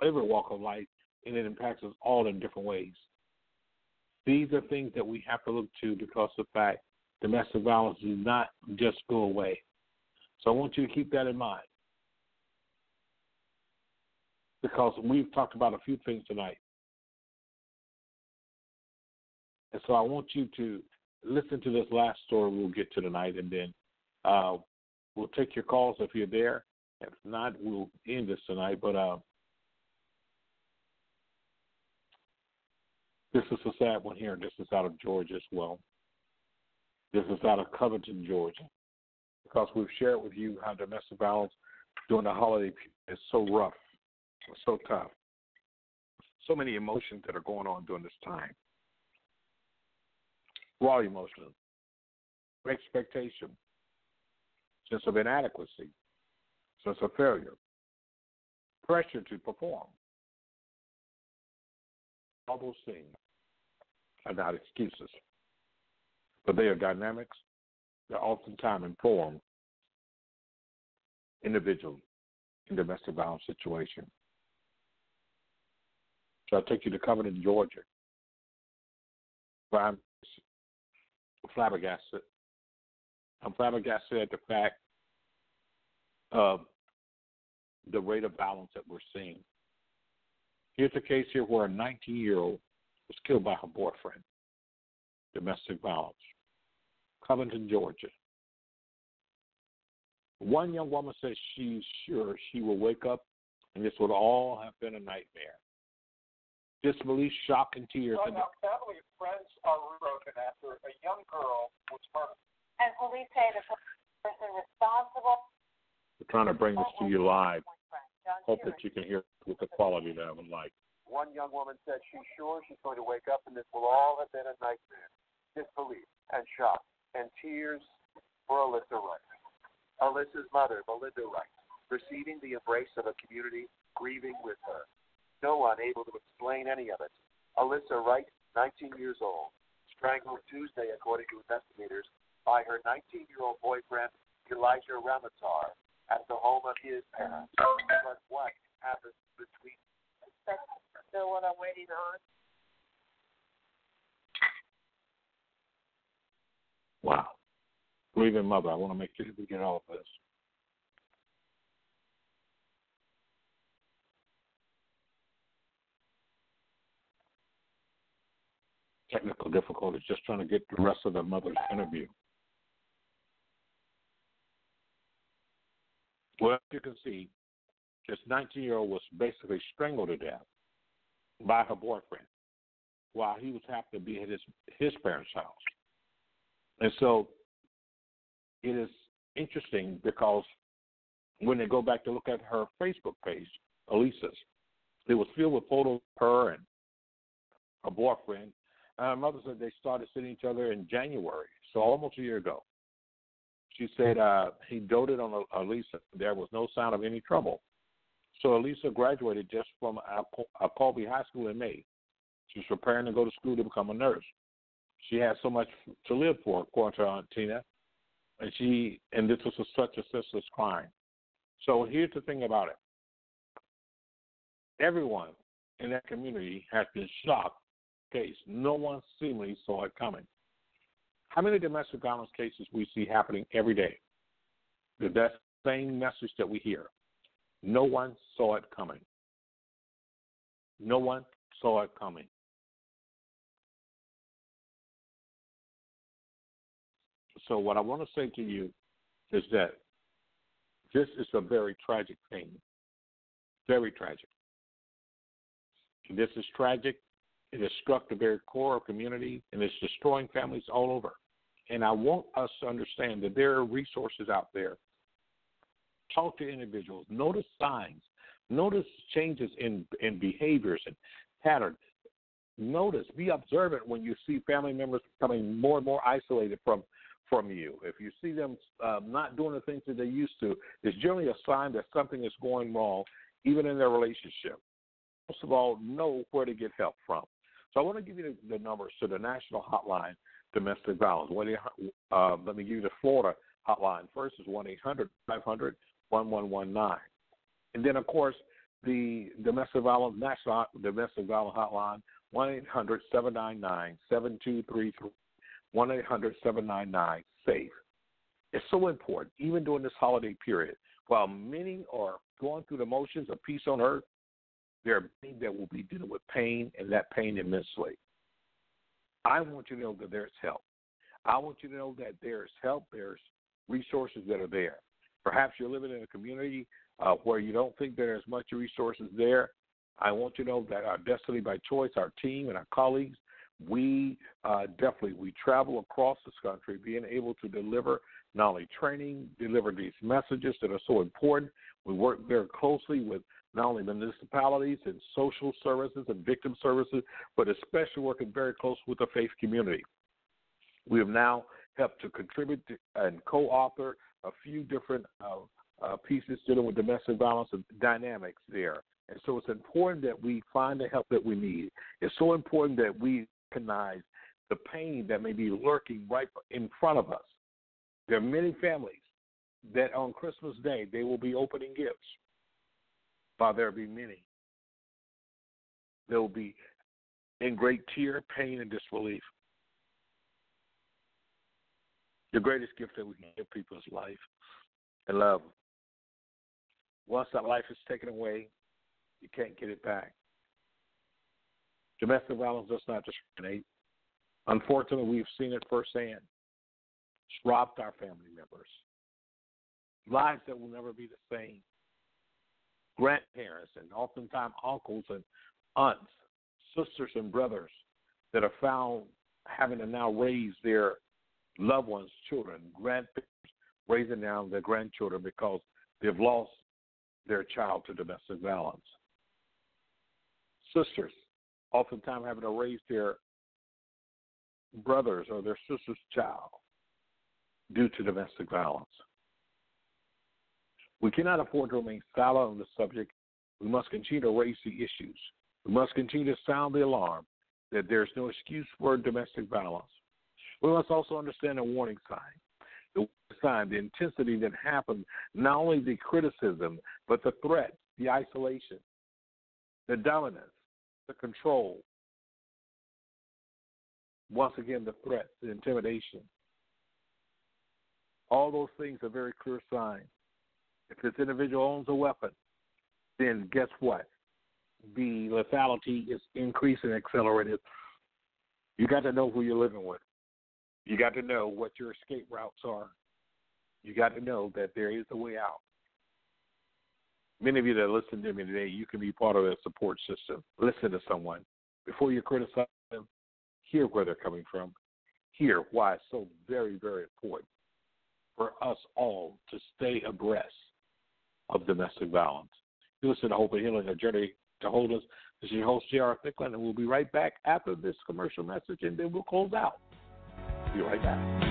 every walk of life, and it impacts us all in different ways. These are things that we have to look to because of the fact domestic violence does not just go away. So I want you to keep that in mind. Because we've talked about a few things tonight. And so I want you to listen to this last story we'll get to tonight, and then uh, We'll take your calls if you're there. If not, we'll end this tonight. But uh, this is a sad one here. This is out of Georgia as well. This is out of Covington, Georgia, because we've shared with you how domestic violence during the holiday is so rough, so tough. So many emotions that are going on during this time. Raw emotions, expectation, sense of inadequacy, sense of failure, pressure to perform. All those things are not excuses, but they are dynamics that oftentimes inform individuals in domestic violence situation. So I take you to Covington, Georgia, I'm flabbergasted. I'm flabbergasted at the fact of the rate of violence that we're seeing. Here's a case here where a 19 year old was killed by her boyfriend. Domestic violence. Covington, Georgia. One young woman says she's sure she will wake up and this would all have been a nightmare. Disbelief, shock, and tears. So now family and friends are broken after a young girl was murdered. And police say the person responsible. We're trying to bring this to you live. Hope that you can hear with the quality that I would like. One young woman said she's sure she's going to wake up and this will all have been a nightmare. Disbelief and shock and tears for Alyssa Wright. Alyssa's mother, Melinda Wright, receiving the embrace of a community grieving with her. No one able to explain any of it. Alyssa Wright, 19 years old, strangled Tuesday, according to investigators, by her 19 year old boyfriend, Elijah Ramatar, at the home of his parents. But what happened between That's still what I'm waiting on. Wow. Grieving mother. I want to make sure we get all of this. Technical difficulties, just trying to get the rest of the mother's interview. Well, as you can see, this 19 year old was basically strangled to death by her boyfriend while he was happy to be at his, his parents' house. And so it is interesting because when they go back to look at her Facebook page, Elisa's, it was filled with photos of her and her boyfriend. And her mother said they started seeing each other in January, so almost a year ago. She said uh, he doted on Elisa. There was no sign of any trouble. So Elisa graduated just from Alcovy High School in May. She was preparing to go to school to become a nurse. She had so much to live for, according to Aunt Tina, and she and this was a, such a senseless crime. So here's the thing about it: everyone in that community has been shocked. Case no one seemingly saw it coming. How many domestic violence cases we see happening every day? The that same message that we hear. No one saw it coming. No one saw it coming. So, what I want to say to you is that this is a very tragic thing. Very tragic. This is tragic. It has struck the very core of community and it's destroying families all over. And I want us to understand that there are resources out there. Talk to individuals. Notice signs. Notice changes in, in behaviors and patterns. Notice, be observant when you see family members becoming more and more isolated from from you. If you see them um, not doing the things that they used to, it's generally a sign that something is going wrong, even in their relationship. Most of all, know where to get help from. So I want to give you the, the numbers to the national hotline domestic violence. One, uh, let me give you the Florida hotline. First is 1 800 500 1119. And then, of course, the domestic violence national domestic violence hotline 1 800 799 7233 1 800 799 SAFE. It's so important, even during this holiday period. While many are going through the motions of peace on earth, there are many that will be dealing with pain and that pain immensely. I want you to know that there's help. I want you to know that there's help, there's resources that are there. Perhaps you're living in a community uh, where you don't think there's much resources there. I want you to know that our Destiny by Choice, our team, and our colleagues, we uh, definitely we travel across this country, being able to deliver not only training, deliver these messages that are so important. We work very closely with not only municipalities and social services and victim services, but especially working very close with the faith community. We have now helped to contribute and co-author a few different uh, uh, pieces dealing with domestic violence and dynamics there. And so it's important that we find the help that we need. It's so important that we recognize the pain that may be lurking right in front of us. There are many families that on Christmas Day they will be opening gifts while there be many. There will be in great tear, pain, and disbelief. The greatest gift that we can give people is life and love. Once that life is taken away, you can't get it back. Domestic violence does not discriminate. Unfortunately, we've seen it firsthand. It's robbed our family members. Lives that will never be the same. Grandparents and oftentimes uncles and aunts, sisters and brothers that are found having to now raise their loved ones' children, grandparents raising now their grandchildren because they've lost their child to domestic violence. Sisters oftentimes having to raise their brothers or their sister's child due to domestic violence. We cannot afford to remain silent on the subject. We must continue to raise the issues. We must continue to sound the alarm that there's no excuse for domestic violence. We must also understand the warning sign. The sign, the intensity that happens, not only the criticism, but the threat, the isolation, the dominance, the control. Once again, the threats, the intimidation. All those things are very clear signs. If this individual owns a weapon, then guess what? The lethality is increasing, and accelerated. You got to know who you're living with. You got to know what your escape routes are. You got to know that there is a way out. Many of you that listen to me today, you can be part of a support system. Listen to someone. Before you criticize them, hear where they're coming from. Hear why it's so very, very important for us all to stay abreast of domestic violence. You listen to Hope and Healing, a journey to wholeness. This is your host, J.R. Thicklin, and we'll be right back after this commercial message, and then we'll close out. Be right back.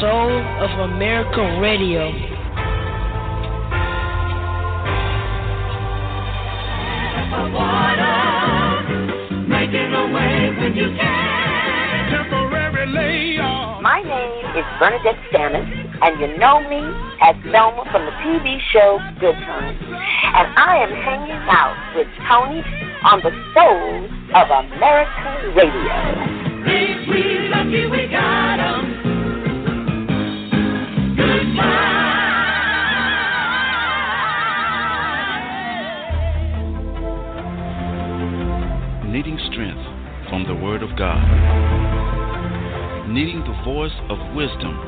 Soul of America Radio. My name is Bernadette Stanis and you know me as Thelma from the TV show Good Times. And I am hanging out with Tony on the Soul of America Radio. we lucky we got Word of God. Needing the voice of wisdom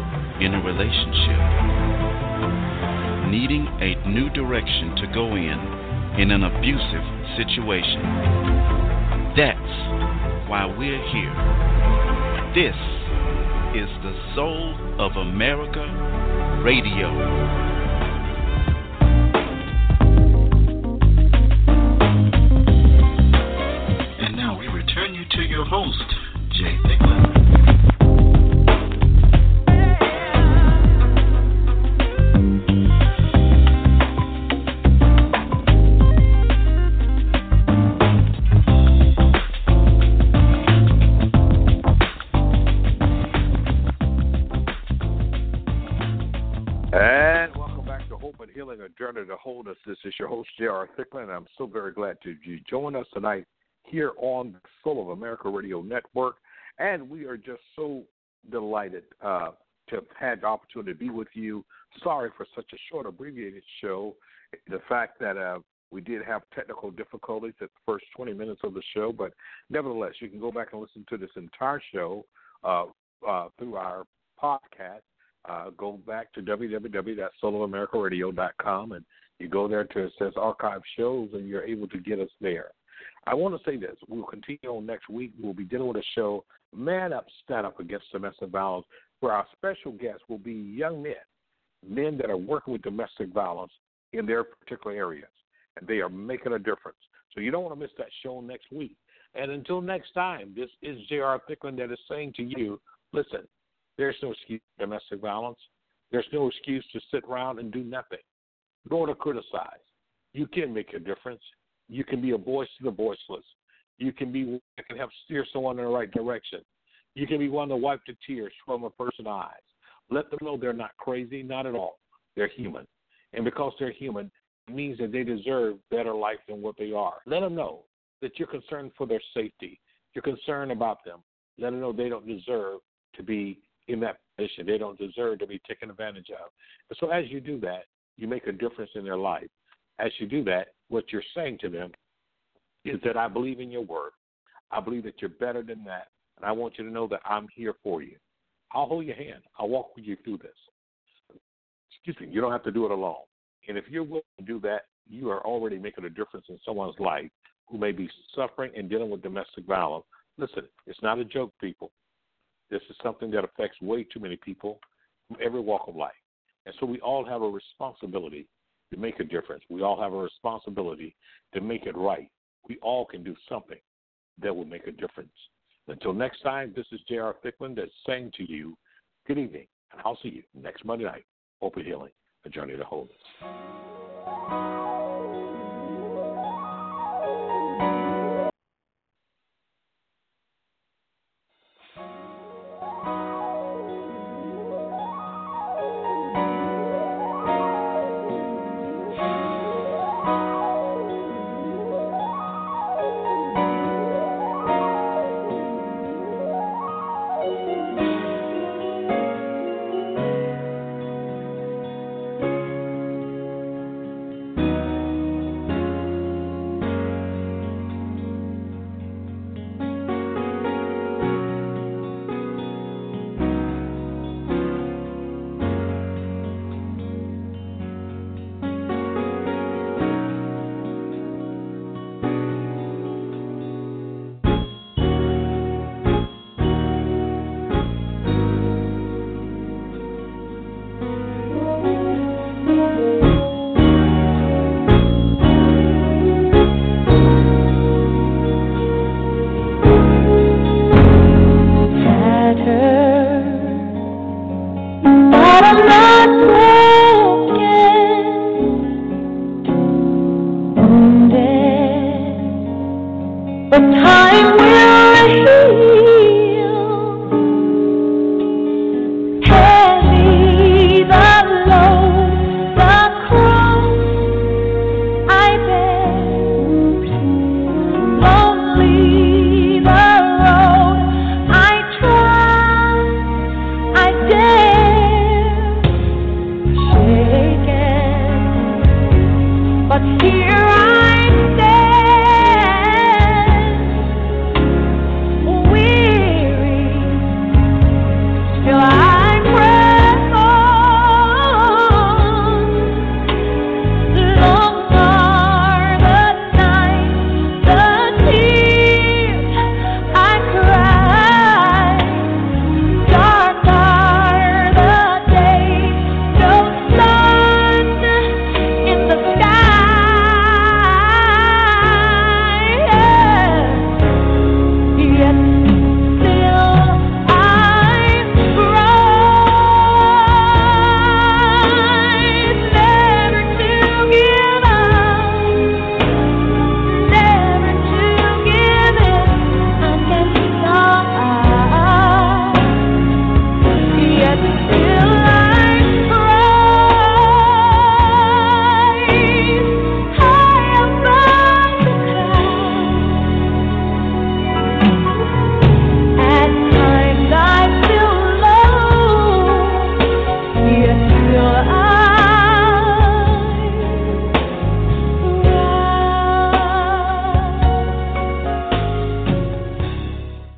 in a relationship, needing a new direction to go in in an abusive situation. That's why we're here. This is the Soul of America Radio. J.R. Thicklin, and I'm so very glad to you join us tonight here on the Soul of America Radio Network. And we are just so delighted uh, to have had the opportunity to be with you. Sorry for such a short, abbreviated show. The fact that uh, we did have technical difficulties at the first 20 minutes of the show, but nevertheless, you can go back and listen to this entire show uh, uh through our podcast uh, go back to www.soulofamericaradio.com and you go there to says archive shows and you're able to get us there. I want to say this. We'll continue on next week. We'll be dealing with a show, Man Up, Stand Up Against Domestic Violence, where our special guest will be young men, men that are working with domestic violence in their particular areas, and they are making a difference. So you don't want to miss that show next week. And until next time, this is J.R. Thicklin that is saying to you, listen, there's no excuse for domestic violence. There's no excuse to sit around and do nothing. Don't to criticize. You can make a difference. You can be a voice to the voiceless. You can be that can help steer someone in the right direction. You can be one to wipe the tears from a person's eyes. Let them know they're not crazy, not at all. They're human. And because they're human, it means that they deserve better life than what they are. Let them know that you're concerned for their safety. You're concerned about them. Let them know they don't deserve to be in that position. They don't deserve to be taken advantage of. And so as you do that, you make a difference in their life. As you do that, what you're saying to them is that I believe in your word. I believe that you're better than that. And I want you to know that I'm here for you. I'll hold your hand. I'll walk with you through this. Excuse me, you don't have to do it alone. And if you're willing to do that, you are already making a difference in someone's life who may be suffering and dealing with domestic violence. Listen, it's not a joke, people. This is something that affects way too many people from every walk of life. And so we all have a responsibility to make a difference. We all have a responsibility to make it right. We all can do something that will make a difference. Until next time, this is J.R. Thicklin that's saying to you, good evening, and I'll see you next Monday night. Hope and Healing, a journey to wholeness.